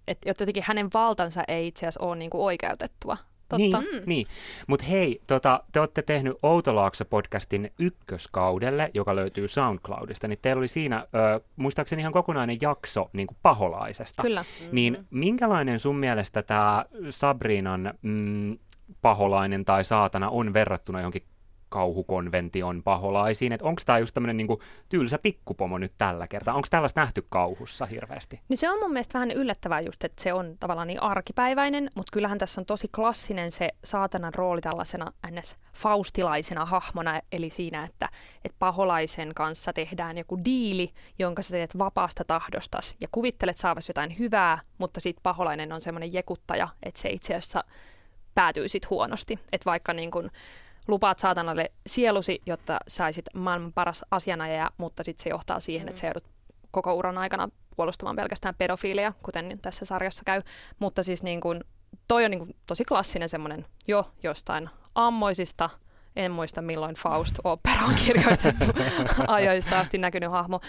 että jotenkin hänen valtansa ei itse asiassa ole niin kuin oikeutettua. Totta. Niin, niin. mutta hei, tota, te olette tehnyt Outolaakso-podcastin ykköskaudelle, joka löytyy SoundCloudista, niin teillä oli siinä, ö, muistaakseni ihan kokonainen jakso niin kuin paholaisesta. Kyllä. Niin minkälainen sun mielestä tämä Sabrinan mm, paholainen tai saatana on verrattuna johonkin kauhukonvention paholaisiin? Että onko tämä just tämmöinen niinku tylsä pikkupomo nyt tällä kertaa? Onko tällaista nähty kauhussa hirveästi? No se on mun mielestä vähän yllättävää just, että se on tavallaan niin arkipäiväinen, mutta kyllähän tässä on tosi klassinen se saatanan rooli tällaisena ns. faustilaisena hahmona, eli siinä, että, että paholaisen kanssa tehdään joku diili, jonka sä teet vapaasta tahdostas ja kuvittelet saavasi jotain hyvää, mutta sitten paholainen on semmoinen jekuttaja, että se itse asiassa päätyy sitten huonosti. Että vaikka niin kun lupaat saatanalle sielusi, jotta saisit maailman paras asianajaja, mutta sitten se johtaa siihen, että se joudut koko uran aikana puolustamaan pelkästään pedofiileja, kuten tässä sarjassa käy. Mutta siis niin kun, toi on niin kun tosi klassinen semmoinen jo jostain ammoisista, en muista milloin Faust-opera <laughs> on kirjoitettu <laughs> ajoista asti näkynyt hahmo.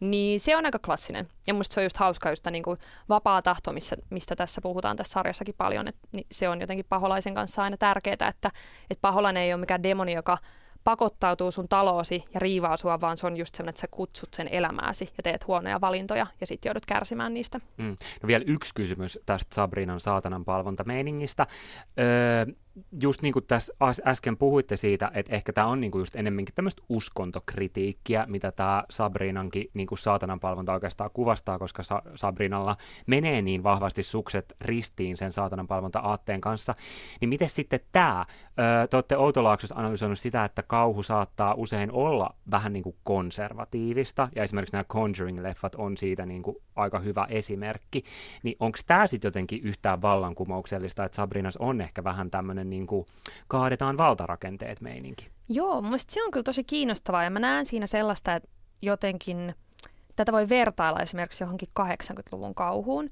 Niin se on aika klassinen. Ja musta se on just hauska just niin kuin vapaa tahto, missä, mistä tässä puhutaan tässä sarjassakin paljon. Et, niin se on jotenkin paholaisen kanssa aina tärkeää, että, että paholainen ei ole mikään demoni, joka pakottautuu sun taloosi ja riivaa sua, vaan se on just semmoinen, että sä kutsut sen elämääsi ja teet huonoja valintoja ja sitten joudut kärsimään niistä. Mm. No vielä yksi kysymys tästä Sabrinan saatanan palvontameiningistä. Öö, just niin kuin tässä äs- äsken puhuitte siitä, että ehkä tämä on niin kuin just enemmänkin tämmöistä uskontokritiikkiä, mitä tämä Sabrinankin niin kuin saatanan palvonta oikeastaan kuvastaa, koska Sa- Sabrinalla menee niin vahvasti sukset ristiin sen saatanan palvonta aatteen kanssa. Niin miten sitten tämä? Öö, te olette Outolaaksossa analysoinut sitä, että kauhu saattaa usein olla vähän niin kuin konservatiivista, ja esimerkiksi nämä Conjuring-leffat on siitä niin kuin aika hyvä esimerkki. Niin onko tämä sitten jotenkin yhtään vallankumouksellista, että Sabrinas on ehkä vähän tämmöinen niin kuin kaadetaan valtarakenteet meininki? Joo, mun se on kyllä tosi kiinnostavaa ja mä näen siinä sellaista, että jotenkin tätä voi vertailla esimerkiksi johonkin 80-luvun kauhuun.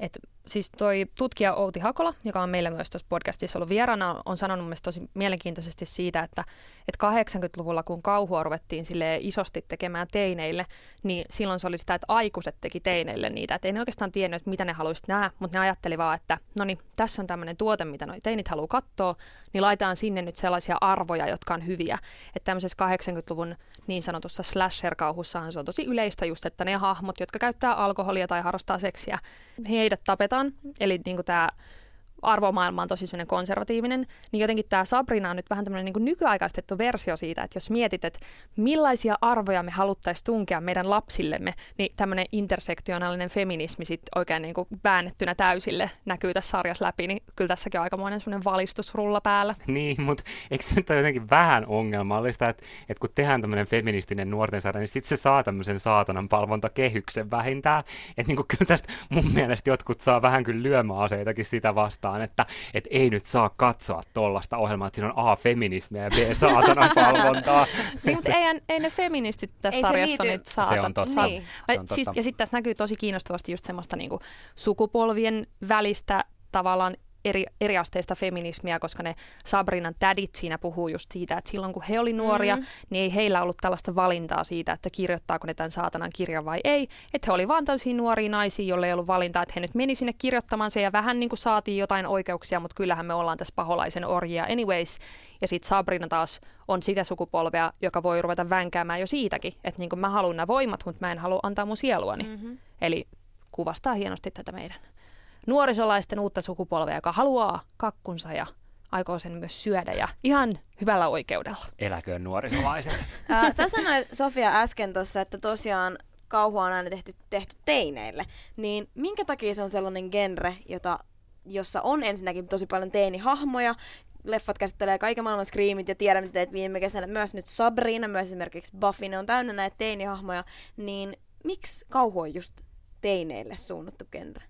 Et siis toi tutkija Outi Hakola, joka on meillä myös tuossa podcastissa ollut vieraana, on sanonut mielestäni tosi mielenkiintoisesti siitä, että, että 80-luvulla kun kauhua ruvettiin sille isosti tekemään teineille, niin silloin se oli sitä, että aikuiset teki teineille niitä. Että ei ne oikeastaan tiennyt, että mitä ne haluaisivat nähdä, mutta ne ajatteli vaan, että no niin, tässä on tämmöinen tuote, mitä noi teinit haluaa katsoa, niin laitetaan sinne nyt sellaisia arvoja, jotka on hyviä. Että tämmöisessä 80-luvun niin sanotussa slasher-kauhussahan se on tosi yleistä just, että ne hahmot, jotka käyttää alkoholia tai harrastaa seksiä, heidät tapetaan. Eli niin kuin tämä arvomaailma on tosi sellainen konservatiivinen, niin jotenkin tämä Sabrina on nyt vähän tämmöinen niin nykyaikaistettu versio siitä, että jos mietit, että millaisia arvoja me haluttaisiin tunkea meidän lapsillemme, niin tämmöinen intersektionaalinen feminismi sitten oikein niin kuin väännettynä täysille näkyy tässä sarjassa läpi, niin kyllä tässäkin on aikamoinen semmoinen valistusrulla päällä. <laughs> Niin, mutta eikö se nyt ole jotenkin vähän ongelmallista, että, että kun tehdään tämmöinen feministinen nuorten sarja, niin sitten se saa tämmöisen saatanan palvontakehyksen vähintään. Että niin kuin kyllä tästä mun mielestä jotkut saa vähän kyllä lyömäaseitakin sitä vastaan, että, että ei nyt saa katsoa tuollaista ohjelmaa, että siinä on A, feminismiä ja B, saatanan palvontaa. <laughs> niin, mutta ei, ei ne feministit tässä Ei se sarjassa nyt saata. Se on totta. Niin. Se on Siis, totta. ja sitten tässä näkyy tosi kiinnostavasti just semmoista niinku sukupolvien välistä tavallaan eri, eriasteista feminismiä, koska ne Sabrinan tädit siinä puhuu just siitä, että silloin kun he oli nuoria, mm-hmm. niin ei heillä ollut tällaista valintaa siitä, että kirjoittaako ne tämän saatanan kirjan vai ei. Että he oli vaan täysin nuoria naisia, joille ei ollut valintaa, että he nyt meni sinne kirjoittamaan se ja vähän niin kuin saatiin jotain oikeuksia, mutta kyllähän me ollaan tässä paholaisen orjia anyways. Ja sitten Sabrina taas on sitä sukupolvea, joka voi ruveta vänkäämään jo siitäkin, että niin kuin mä haluan nämä voimat, mutta mä en halua antaa mun sieluani. Mm-hmm. Eli kuvastaa hienosti tätä meidän nuorisolaisten uutta sukupolvea, joka haluaa kakkunsa ja aikoo sen myös syödä ja ihan hyvällä oikeudella. Eläköön nuorisolaiset. <laughs> Sä sanoit Sofia äsken tuossa, että tosiaan kauhua on aina tehty, tehty teineille. Niin minkä takia se on sellainen genre, jota, jossa on ensinnäkin tosi paljon teinihahmoja, leffat käsittelee kaiken maailman screamit ja tiedämme, että viime kesänä myös nyt Sabrina, myös esimerkiksi Buffy, ne on täynnä näitä teinihahmoja, niin miksi kauhu on just teineille suunnattu genre?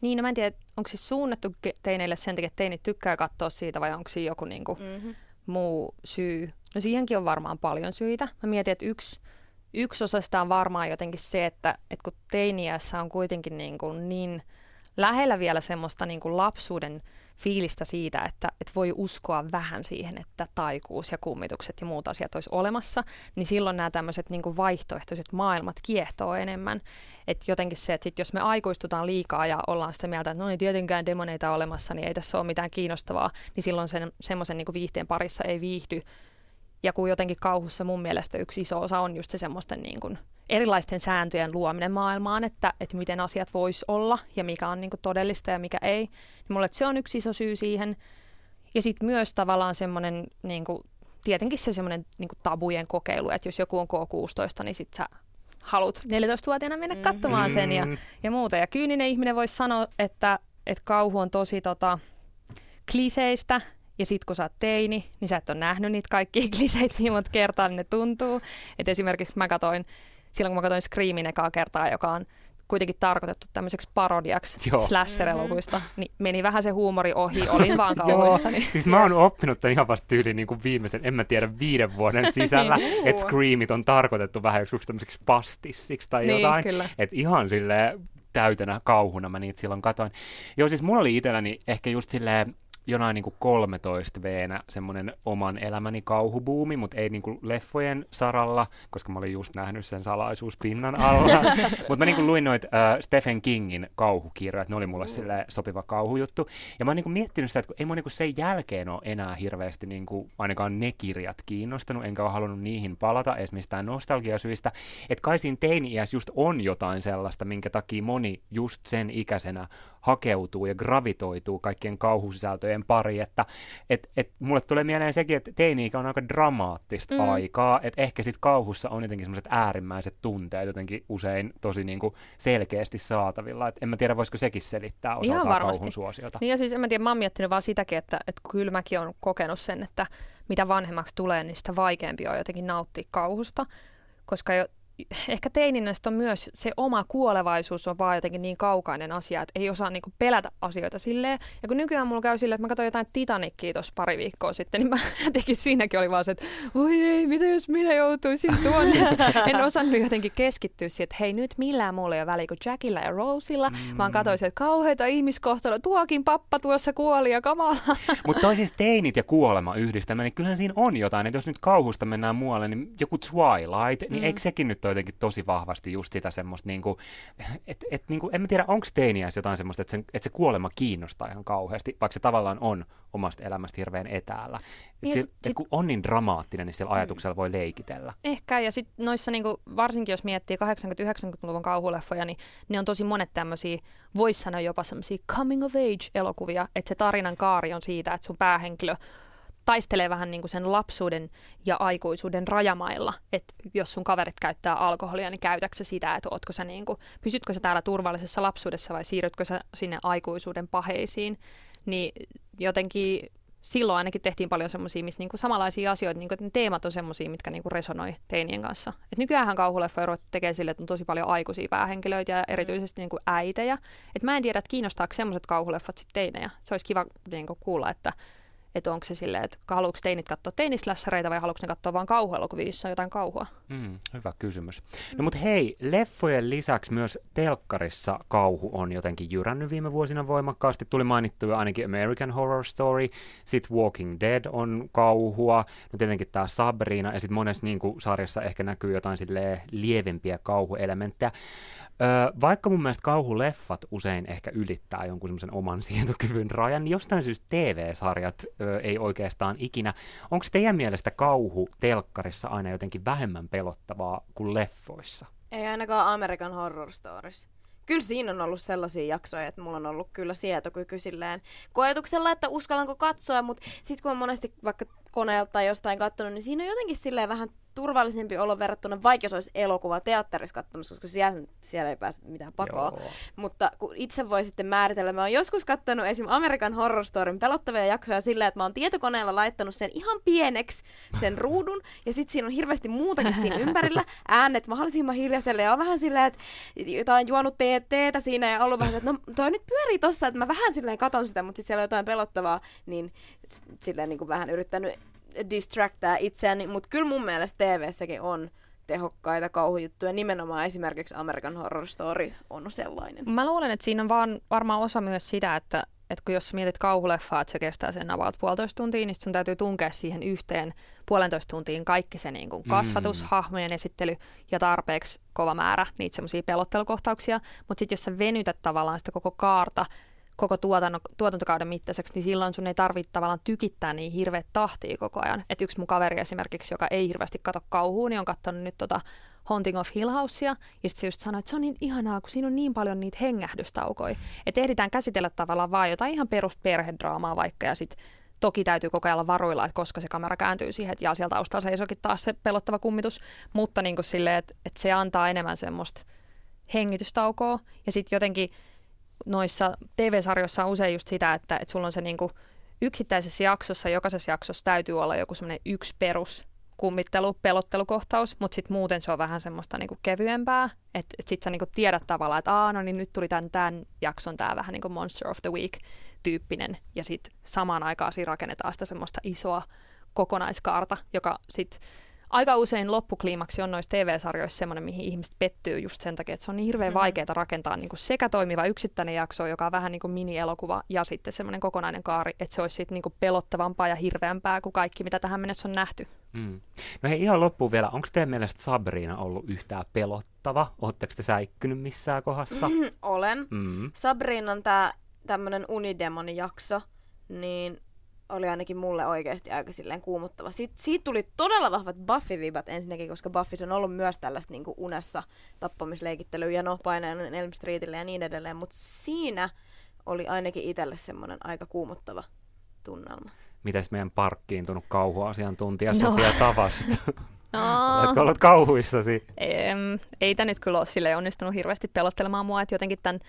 Niin, no mä en tiedä, onko siis suunnattu teineille sen takia, että teinit tykkää katsoa siitä vai onko siinä joku niinku Mm-hmm. muu syy? No siihenkin on varmaan paljon syitä. Mä mietin, että yksi, yksi osa sitä on varmaan jotenkin se, että, että kun teiniässä on kuitenkin niin, kuin niin lähellä vielä semmoista niin kuin lapsuuden fiilistä siitä, että, että voi uskoa vähän siihen, että taikuus ja kummitukset ja muut asiat olisi olemassa, niin silloin nämä tämmöiset niin vaihtoehtoiset maailmat kiehtoo enemmän. Että jotenkin se, että sit jos me aikuistutaan liikaa ja ollaan sitä mieltä, että no ei tietenkään demoneita olemassa, niin ei tässä ole mitään kiinnostavaa, niin silloin sen, semmoisen niin viihteen parissa ei viihdy. Ja kun jotenkin kauhussa mun mielestä yksi iso osa on just se semmoisten niin kuin erilaisten sääntöjen luominen maailmaan, että, että miten asiat vois olla ja mikä on niin kuin todellista ja mikä ei. Niin mulle se on yksi iso syy siihen. Ja sitten myös tavallaan semmoinen, niin kuin, tietenkin se semmoinen niin kuin tabujen kokeilu, että jos joku on K16, niin sit sä haluat 14-vuotiaana mennä katsomaan sen ja, Mm. ja muuta. Ja kyyninen ihminen voisi sanoa, että, että kauhu on tosi tota, kliseistä, ja sit kun sä oot teini, niin sä et ole nähnyt niitä kaikkia <laughs> kliseitä niin monta kertaa, niin ne tuntuu. Et esimerkiksi mä katoin, silloin kun mä katsoin Screamin ekaa kertaa, joka on kuitenkin tarkoitettu tämmöiseksi parodiaksi Joo. <laughs> slasher-elokuista, niin meni vähän se huumori ohi, olin vaan <laughs> Joo, kauhuissani. siis mä oon oppinut tämän ihan vasta tyyliin niin kuin viimeisen, en mä tiedä, viiden vuoden <laughs> sisällä, Niin. että Screamit on tarkoitettu vähän joksi tämmöiseksi pastissiksi tai Niin, jotain. kyllä. Että ihan sille täytenä kauhuna mä niitä silloin katoin. Joo, siis mulla oli itselläni ehkä just silleen jonain niin 13 veenä semmoinen oman elämäni kauhubuumi, mutta ei niin leffojen saralla, koska mä olin just nähnyt sen salaisuus pinnan alla. <laughs> mutta mä niin luin noita äh, Stephen Kingin kauhukirjoja, että ne oli mulle silleen sopiva kauhujuttu. Ja mä oon niin miettinyt sitä, että ei mun niin sen jälkeen ole enää hirveästi niin kuin ainakaan ne kirjat kiinnostanut, enkä ole halunnut niihin palata edes mistään nostalgiasyistä. Että kai siinä teini-iässä just on jotain sellaista, minkä takia moni just sen ikäisenä hakeutuu ja gravitoituu kaikkien kauhusisältöjen pari, että et, et mulle tulee mieleen sekin, että teini-ikä on aika dramaattista mm. Aikaa, että ehkä sit kauhussa on jotenkin semmoiset äärimmäiset tunteet jotenkin usein tosi niinku selkeästi saatavilla, et en mä tiedä voisiko sekin selittää osaltaan kauhun suosiota. Niin ja siis en mä tiedä, mä oon miettinyt vaan sitäkin, että, että kyllä mäkin olen kokenut sen, että mitä vanhemmaksi tulee, niin sitä vaikeampi on jotenkin nauttia kauhusta, koska jo, ehkä teininä on myös se oma kuolevaisuus on vaan jotenkin niin kaukainen asia, että ei osaa niinku pelätä asioita silleen. Ja kun nykyään mulla käy silleen, että mä katsoin jotain Titanicia tuossa pari viikkoa sitten, niin mä <laughs> jotenkin siinäkin oli vaan se, että voi ei, mitä jos minä joutuisin tuonne. en osannut jotenkin keskittyä siihen, että hei nyt millään mulla ei ole väliä kuin Jackilla ja Rosilla, mm. vaan katsoin, että kauheita ihmiskohtalo, tuokin pappa tuossa kuoli ja kamala. <laughs> Mutta toi siis teinit ja kuolema yhdistäminen, niin kyllähän siinä on jotain, että jos nyt kauhusta mennään muualle, niin joku Twilight, niin Mm. eikö sekin nyt ole on jotenkin tosi vahvasti just sitä semmoista, niinku, että et, niinku, en mä tiedä, onko teiniässä jotain semmoista, että, sen, että se kuolema kiinnostaa ihan kauheasti, vaikka se tavallaan on omasta elämästä hirveän etäällä. Et Niin, se, sit- et kun on niin dramaattinen, niin sillä ajatuksella voi leikitellä. Ehkä, ja sitten noissa, niinku, varsinkin jos miettii 80-90-luvun kauhuleffoja, niin ne on tosi monet tämmöisiä, voisi sanoa jopa semmoisia coming of age-elokuvia, että se tarinan kaari on siitä, että sun päähenkilö taistelee vähän niin kuin sen lapsuuden ja aikuisuuden rajamailla, että jos sun kaverit käyttää alkoholia, niin käytätkö sitä, että ootko sä niin kuin, pysytkö sä täällä turvallisessa lapsuudessa vai siirrytkö sä sinne aikuisuuden paheisiin, niin jotenkin silloin ainakin tehtiin paljon semmoisia, missä niinku samanlaisia asioita, niinku, että ne teemat on semmoisia, mitkä niinku resonoi teinien kanssa. Et nykyäänhän kauhuleffoja ruvettu tekemään sille, että on tosi paljon aikuisia päähenkilöitä ja erityisesti niinku äitejä. Et mä en tiedä, että kiinnostaako semmoiset kauhuleffat sitten teinejä. Se olisi kiva niinku kuulla, että että onko se silleen, että haluatko teinit katsoa teinislässäreitä vai haluatko ne katsoa vain on jotain kauhua? Mm, hyvä kysymys. No mutta hei, leffojen lisäksi myös telkkarissa kauhu on jotenkin jyrännyt viime vuosina voimakkaasti. Tuli mainittua ainakin American Horror Story, sitten Walking Dead on kauhua, no tietenkin tämä Sabrina ja sitten monessa niin sarjassa ehkä näkyy jotain lievempiä kauhuelementtejä. Öö, vaikka mun mielestä kauhuleffat usein ehkä ylittää jonkun semmoisen oman <laughs> sietokyvyn rajan, niin jostain syystä TV-sarjat öö, ei oikeastaan ikinä. Onko teidän mielestä kauhu telkkarissa aina jotenkin vähemmän pelottavaa kuin leffoissa? Ei ainakaan American Horror Stories. Kyllä siinä on ollut sellaisia jaksoja, että mulla on ollut kyllä sietokyky silleen koetuksella, että uskallanko katsoa, mutta sitten kun on monesti vaikka koneelta tai jostain katsonut, niin siinä on jotenkin silleen vähän turvallisempi olo verrattuna, vaikka jos olisi elokuva teatterissa katsomassa, koska siellä, siellä ei pääse mitään pakoa. Joo. Mutta kun itse voi sitten määritellä, mä oon joskus kattanut esim. American Horror Storyn pelottavia jaksoja sillä, että mä oon tietokoneella laittanut sen ihan pieneksi, sen <laughs> ruudun, ja sitten siinä on hirveästi muutakin siinä ympärillä, äänet mahdollisimman hiljaiselle, ja on vähän silleen, että jotain juonut teet, teetä siinä, ja ollut vähän, että no toi nyt pyörii tossa, että mä vähän silleen katon sitä, mutta sitten siellä on jotain pelottavaa, niin silleen niin kuin vähän yrittänyt distractaa itseäni, mutta kyllä mun mielestä TV-säkin on tehokkaita kauhujuttuja. Nimenomaan esimerkiksi American Horror Story on sellainen. Mä luulen, että siinä on vaan varmaan osa myös sitä, että, että kun jos sä mietit kauhuleffaa, että se kestää sen about puolitoista tuntia, niin sun täytyy tunkea siihen yhteen puolentoista tuntiin kaikki se niin kuin kasvatus, Mm. hahmojen esittely ja tarpeeksi kova määrä niitä semmoisia pelottelukohtauksia. Mutta sitten jos sä venytät tavallaan sitä koko kaarta koko tuotanno, tuotantokauden mittaiseksi, niin silloin sun ei tarvitse tavallaan tykittää niin hirveät tahtia koko ajan. Et yksi mun kaveri esimerkiksi, joka ei hirveästi kato kauhua, niin on katsonut nyt tota Haunting of Hill Housea, ja sitten se just sanoi, että se on niin ihanaa, kun siinä on niin paljon niitä hengähdystaukoja. Että ehditään käsitellä tavallaan vaan jotain ihan perusperhedraamaa vaikka, ja sitten toki täytyy koko ajan olla varuilla, että koska se kamera kääntyy siihen, että jaa, siellä taustalla seisokin taas se pelottava kummitus, mutta niin kuin silleen, että, että se antaa enemmän semmoista hengitystaukoa, ja sitten jotenkin noissa TV-sarjoissa on usein just sitä, että, että sulla on se niinku yksittäisessä jaksossa, jokaisessa jaksossa täytyy olla joku semmoinen yksi perus kummittelu, pelottelukohtaus, mutta sitten muuten se on vähän semmoista niinku kevyempää, että et sitten sä niinku tiedät tavallaan, että no niin nyt tuli tämän, tämän jakson tämä vähän niin kuin Monster of the Week tyyppinen, ja sitten samaan aikaan siinä rakennetaan sitä semmoista isoa kokonaiskaarta, joka sitten aika usein loppukliimaksi on noissa TV-sarjoissa semmoinen, mihin ihmiset pettyy just sen takia, että se on niin hirveän Mhm. vaikeaa rakentaa niin kuin sekä toimiva yksittäinen jakso, joka on vähän niin kuin mini-elokuva, ja sitten semmoinen kokonainen kaari, että se olisi sitten niin kuin pelottavampaa ja hirveämpää kuin kaikki, mitä tähän mennessä on nähty. Mm. No hei, ihan loppuun vielä. Onko teidän mielestä Sabrina ollut yhtään pelottava? Oletteko te säikkynyt missään kohdassa? Mm, olen. Mm. Sabrinan tää tämmönen unidemoni jakso, niin oli ainakin mulle oikeasti aika silleen kuumuttava. Siit, siitä tuli todella vahvat Buffy-vibat ensinnäkin, koska Buffy on ollut myös tällaista niin unessa tappamisleikittelyä ja no painajan Elm Streetille ja niin edelleen, mutta siinä oli ainakin itselle semmoinen aika kuumuttava tunnelma. Mites meidän parkkiintunut kauhuasiantuntija No. Sofia Tavasta? <laughs> No, Oletko ollut kauhuissasi? Em, ei tämä nyt kyllä ole sille onnistunut hirveästi pelottelemaan mua, että jotenkin tämän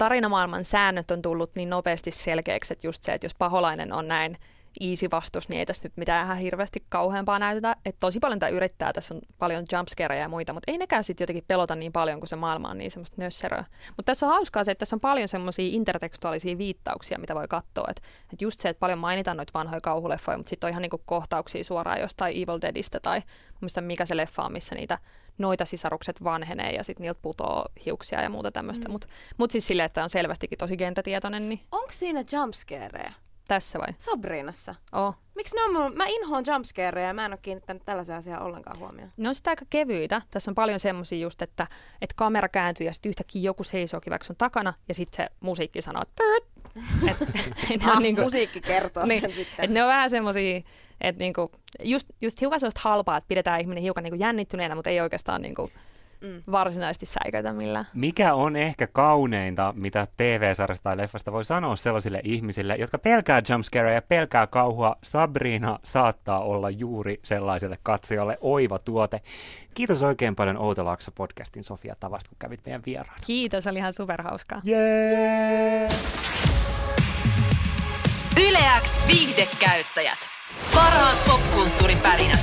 tarinamaailman säännöt on tullut niin nopeasti selkeäksi, että just se, että jos paholainen on näin easy vastus, niin ei tässä nyt mitään ihan hirveästi kauheampaa näytetä. Että tosi paljon tämä yrittää, tässä on paljon jumpscareja ja muita, mutta ei nekään sitten jotenkin pelota niin paljon, kun se maailma on niin semmoista nösseröä. Mutta tässä on hauskaa se, että tässä on paljon semmoisia intertekstuaalisia viittauksia, mitä voi katsoa. Että et just se, että paljon mainitaan noita vanhoja kauhuleffoja, mutta sitten on ihan niinku kohtauksia suoraan jostain Evil Deadistä tai muista mikä se leffa on, missä niitä noita sisarukset vanhenee ja sitten niiltä putoo hiuksia ja muuta tämmöistä. Mm. Mutta mut siis silleen, että on selvästikin tosi genretietoinen, niin Onko siinä jumpscareja? Tässä vai? Sabrinassa. Oh. Miksi ne on mun... Mä inhoan jumpscareja ja mä en ole kiinnittänyt tällaisia asiaa ollenkaan huomioon. Ne on sitä aika kevyitä. Tässä on paljon semmoisia just, että, että kamera kääntyy ja sitten yhtäkkiä joku seisookin vaikka sun takana ja sitten se musiikki sanoo <laughs> Et, ne Ah, on niinku, musiikki kertoo niin, sen sitten. et ne on vähän semmoisia, että niinku, just, just hiukan sellaista halpaa, että pidetään ihminen hiukan niinku jännittyneenä, mutta ei oikeastaan niinku Mm. varsinaisesti säikäytä millään. Mikä on ehkä kauneinta, mitä TV-sarjasta tai leffasta voi sanoa sellaisille ihmisille, jotka pelkää jumpscareja ja pelkää kauhua? Sabrina saattaa olla juuri sellaiselle katsojalle oiva tuote. Kiitos oikein paljon Outo Lakso podcastin Sofia Tavasta, kun kävit meidän vieraana. Kiitos, oli ihan superhauskaa. Jee! Yleäks viihdekäyttäjät. Parhaat popkulttuuripärinät.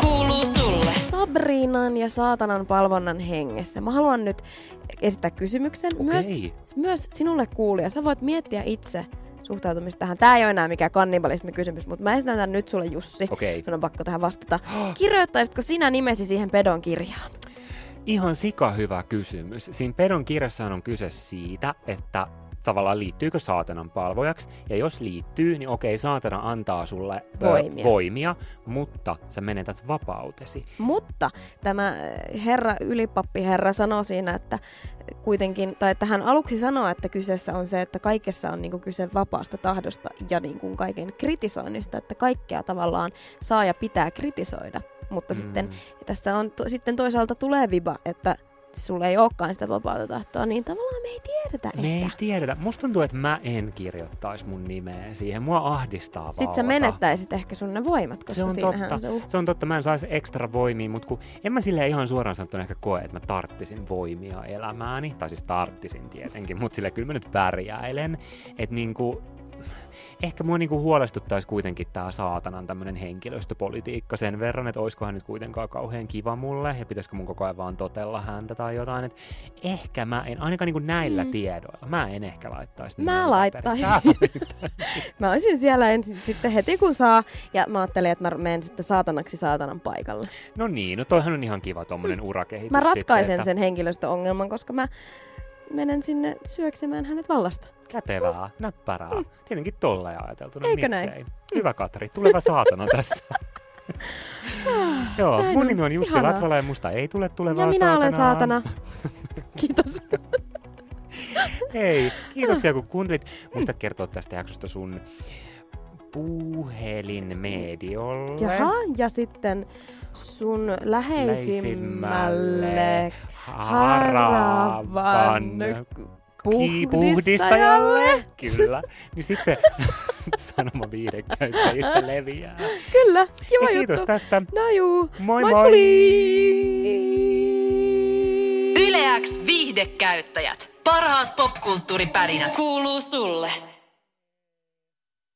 Kuuluu sulle. Sabrinan ja saatanan palvonnan hengessä. Mä haluan nyt esittää kysymyksen myös, Okei. myös sinulle kuulija. Sä voit miettiä itse suhtautumista tähän. Tää ei ole enää mikään kannibalismi-kysymys, mutta mä esitän tämän nyt sulle Jussi. Okei. Sun on pakko tähän vastata. <gasps> Kirjoittaisitko sinä nimesi siihen pedon kirjaan? Ihan sika hyvä kysymys. Siinä pedon kirjassahan on kyse siitä, että tavallaan liittyykö saatanan palvojaksi. Ja jos liittyy, niin okei, saatana antaa sulle ö, Voimia. voimia, mutta sä menetät vapautesi. Mutta tämä äh, herra, ylipappi herra sanoo siinä, että kuitenkin, tai että hän aluksi sanoo, että kyseessä on se, että kaikessa on niinku kyse vapaasta tahdosta ja niinku kaiken kritisoinnista, että kaikkea tavallaan saa ja pitää kritisoida. Mutta mm. sitten tässä on to, sitten toisaalta tulee viba, että sulla ei olekaan sitä vapaata tahtoa, niin tavallaan me ei tiedetä Me ei ehkä. tiedetä. Musta tuntuu, että mä en kirjoittaisi mun nimeä siihen. Mua ahdistaa Sitten sä menettäisit ehkä sun ne voimat, koska Se on totta. on se uh. Se on totta, mä en saisi ekstra voimia, mutta kun en mä sille ihan suoraan sanottuna ehkä koe, että mä tarttisin voimia elämääni. Tai siis tarttisin tietenkin, mutta sille kyllä mä nyt pärjäilen. Että niinku, ehkä mua niinku huolestuttaisi kuitenkin tää saatanan tämmönen henkilöstöpolitiikka sen verran, että oiskohan nyt kuitenkaan kauhean kiva mulle ja pitäisikö mun koko ajan vaan totella häntä tai jotain. Et ehkä mä en, ainakaan niinku näillä Mm. tiedoilla, mä en ehkä laittaisi. Mä laittaisin. <laughs> Mä olisin siellä ensin sitten heti kun saa, ja mä ajattelin, että mä menen sitten saatanaksi saatanan paikalle. No niin, no toihan on ihan kiva tommonen urakehitys Mä ratkaisen sitten, että sen henkilöstöongelman, koska mä menen sinne syöksemään hänet vallasta. Kätevää, näppärää. Tietenkin tolleen ajateltuna. Mm. Eikö miksei? näin? Hyvä Katri, tuleva saatana <laughs> tässä. Joo, näin mun on. nimi on Jussi Ihanaa. Latvala ja musta ei tule tulevaa Ja minä saatanaa. olen saatana. <laughs> Kiitos. Hei, kiitoksia kun kuuntelit. Muista kertoa tästä jaksosta sun puhelinmediolle. Jaha, ja sitten sun läheisimmälle haravan puhdistajalle. Kyllä. Niin sitten <laughs> sanoma viidekäyttäjistä leviää. Kyllä, kiva Ja kiitos juttu. tästä. No juu. Moi moi. moi! Yleäks viihdekäyttäjät. Parhaat popkulttuuripärinät. Kuuluu sulle.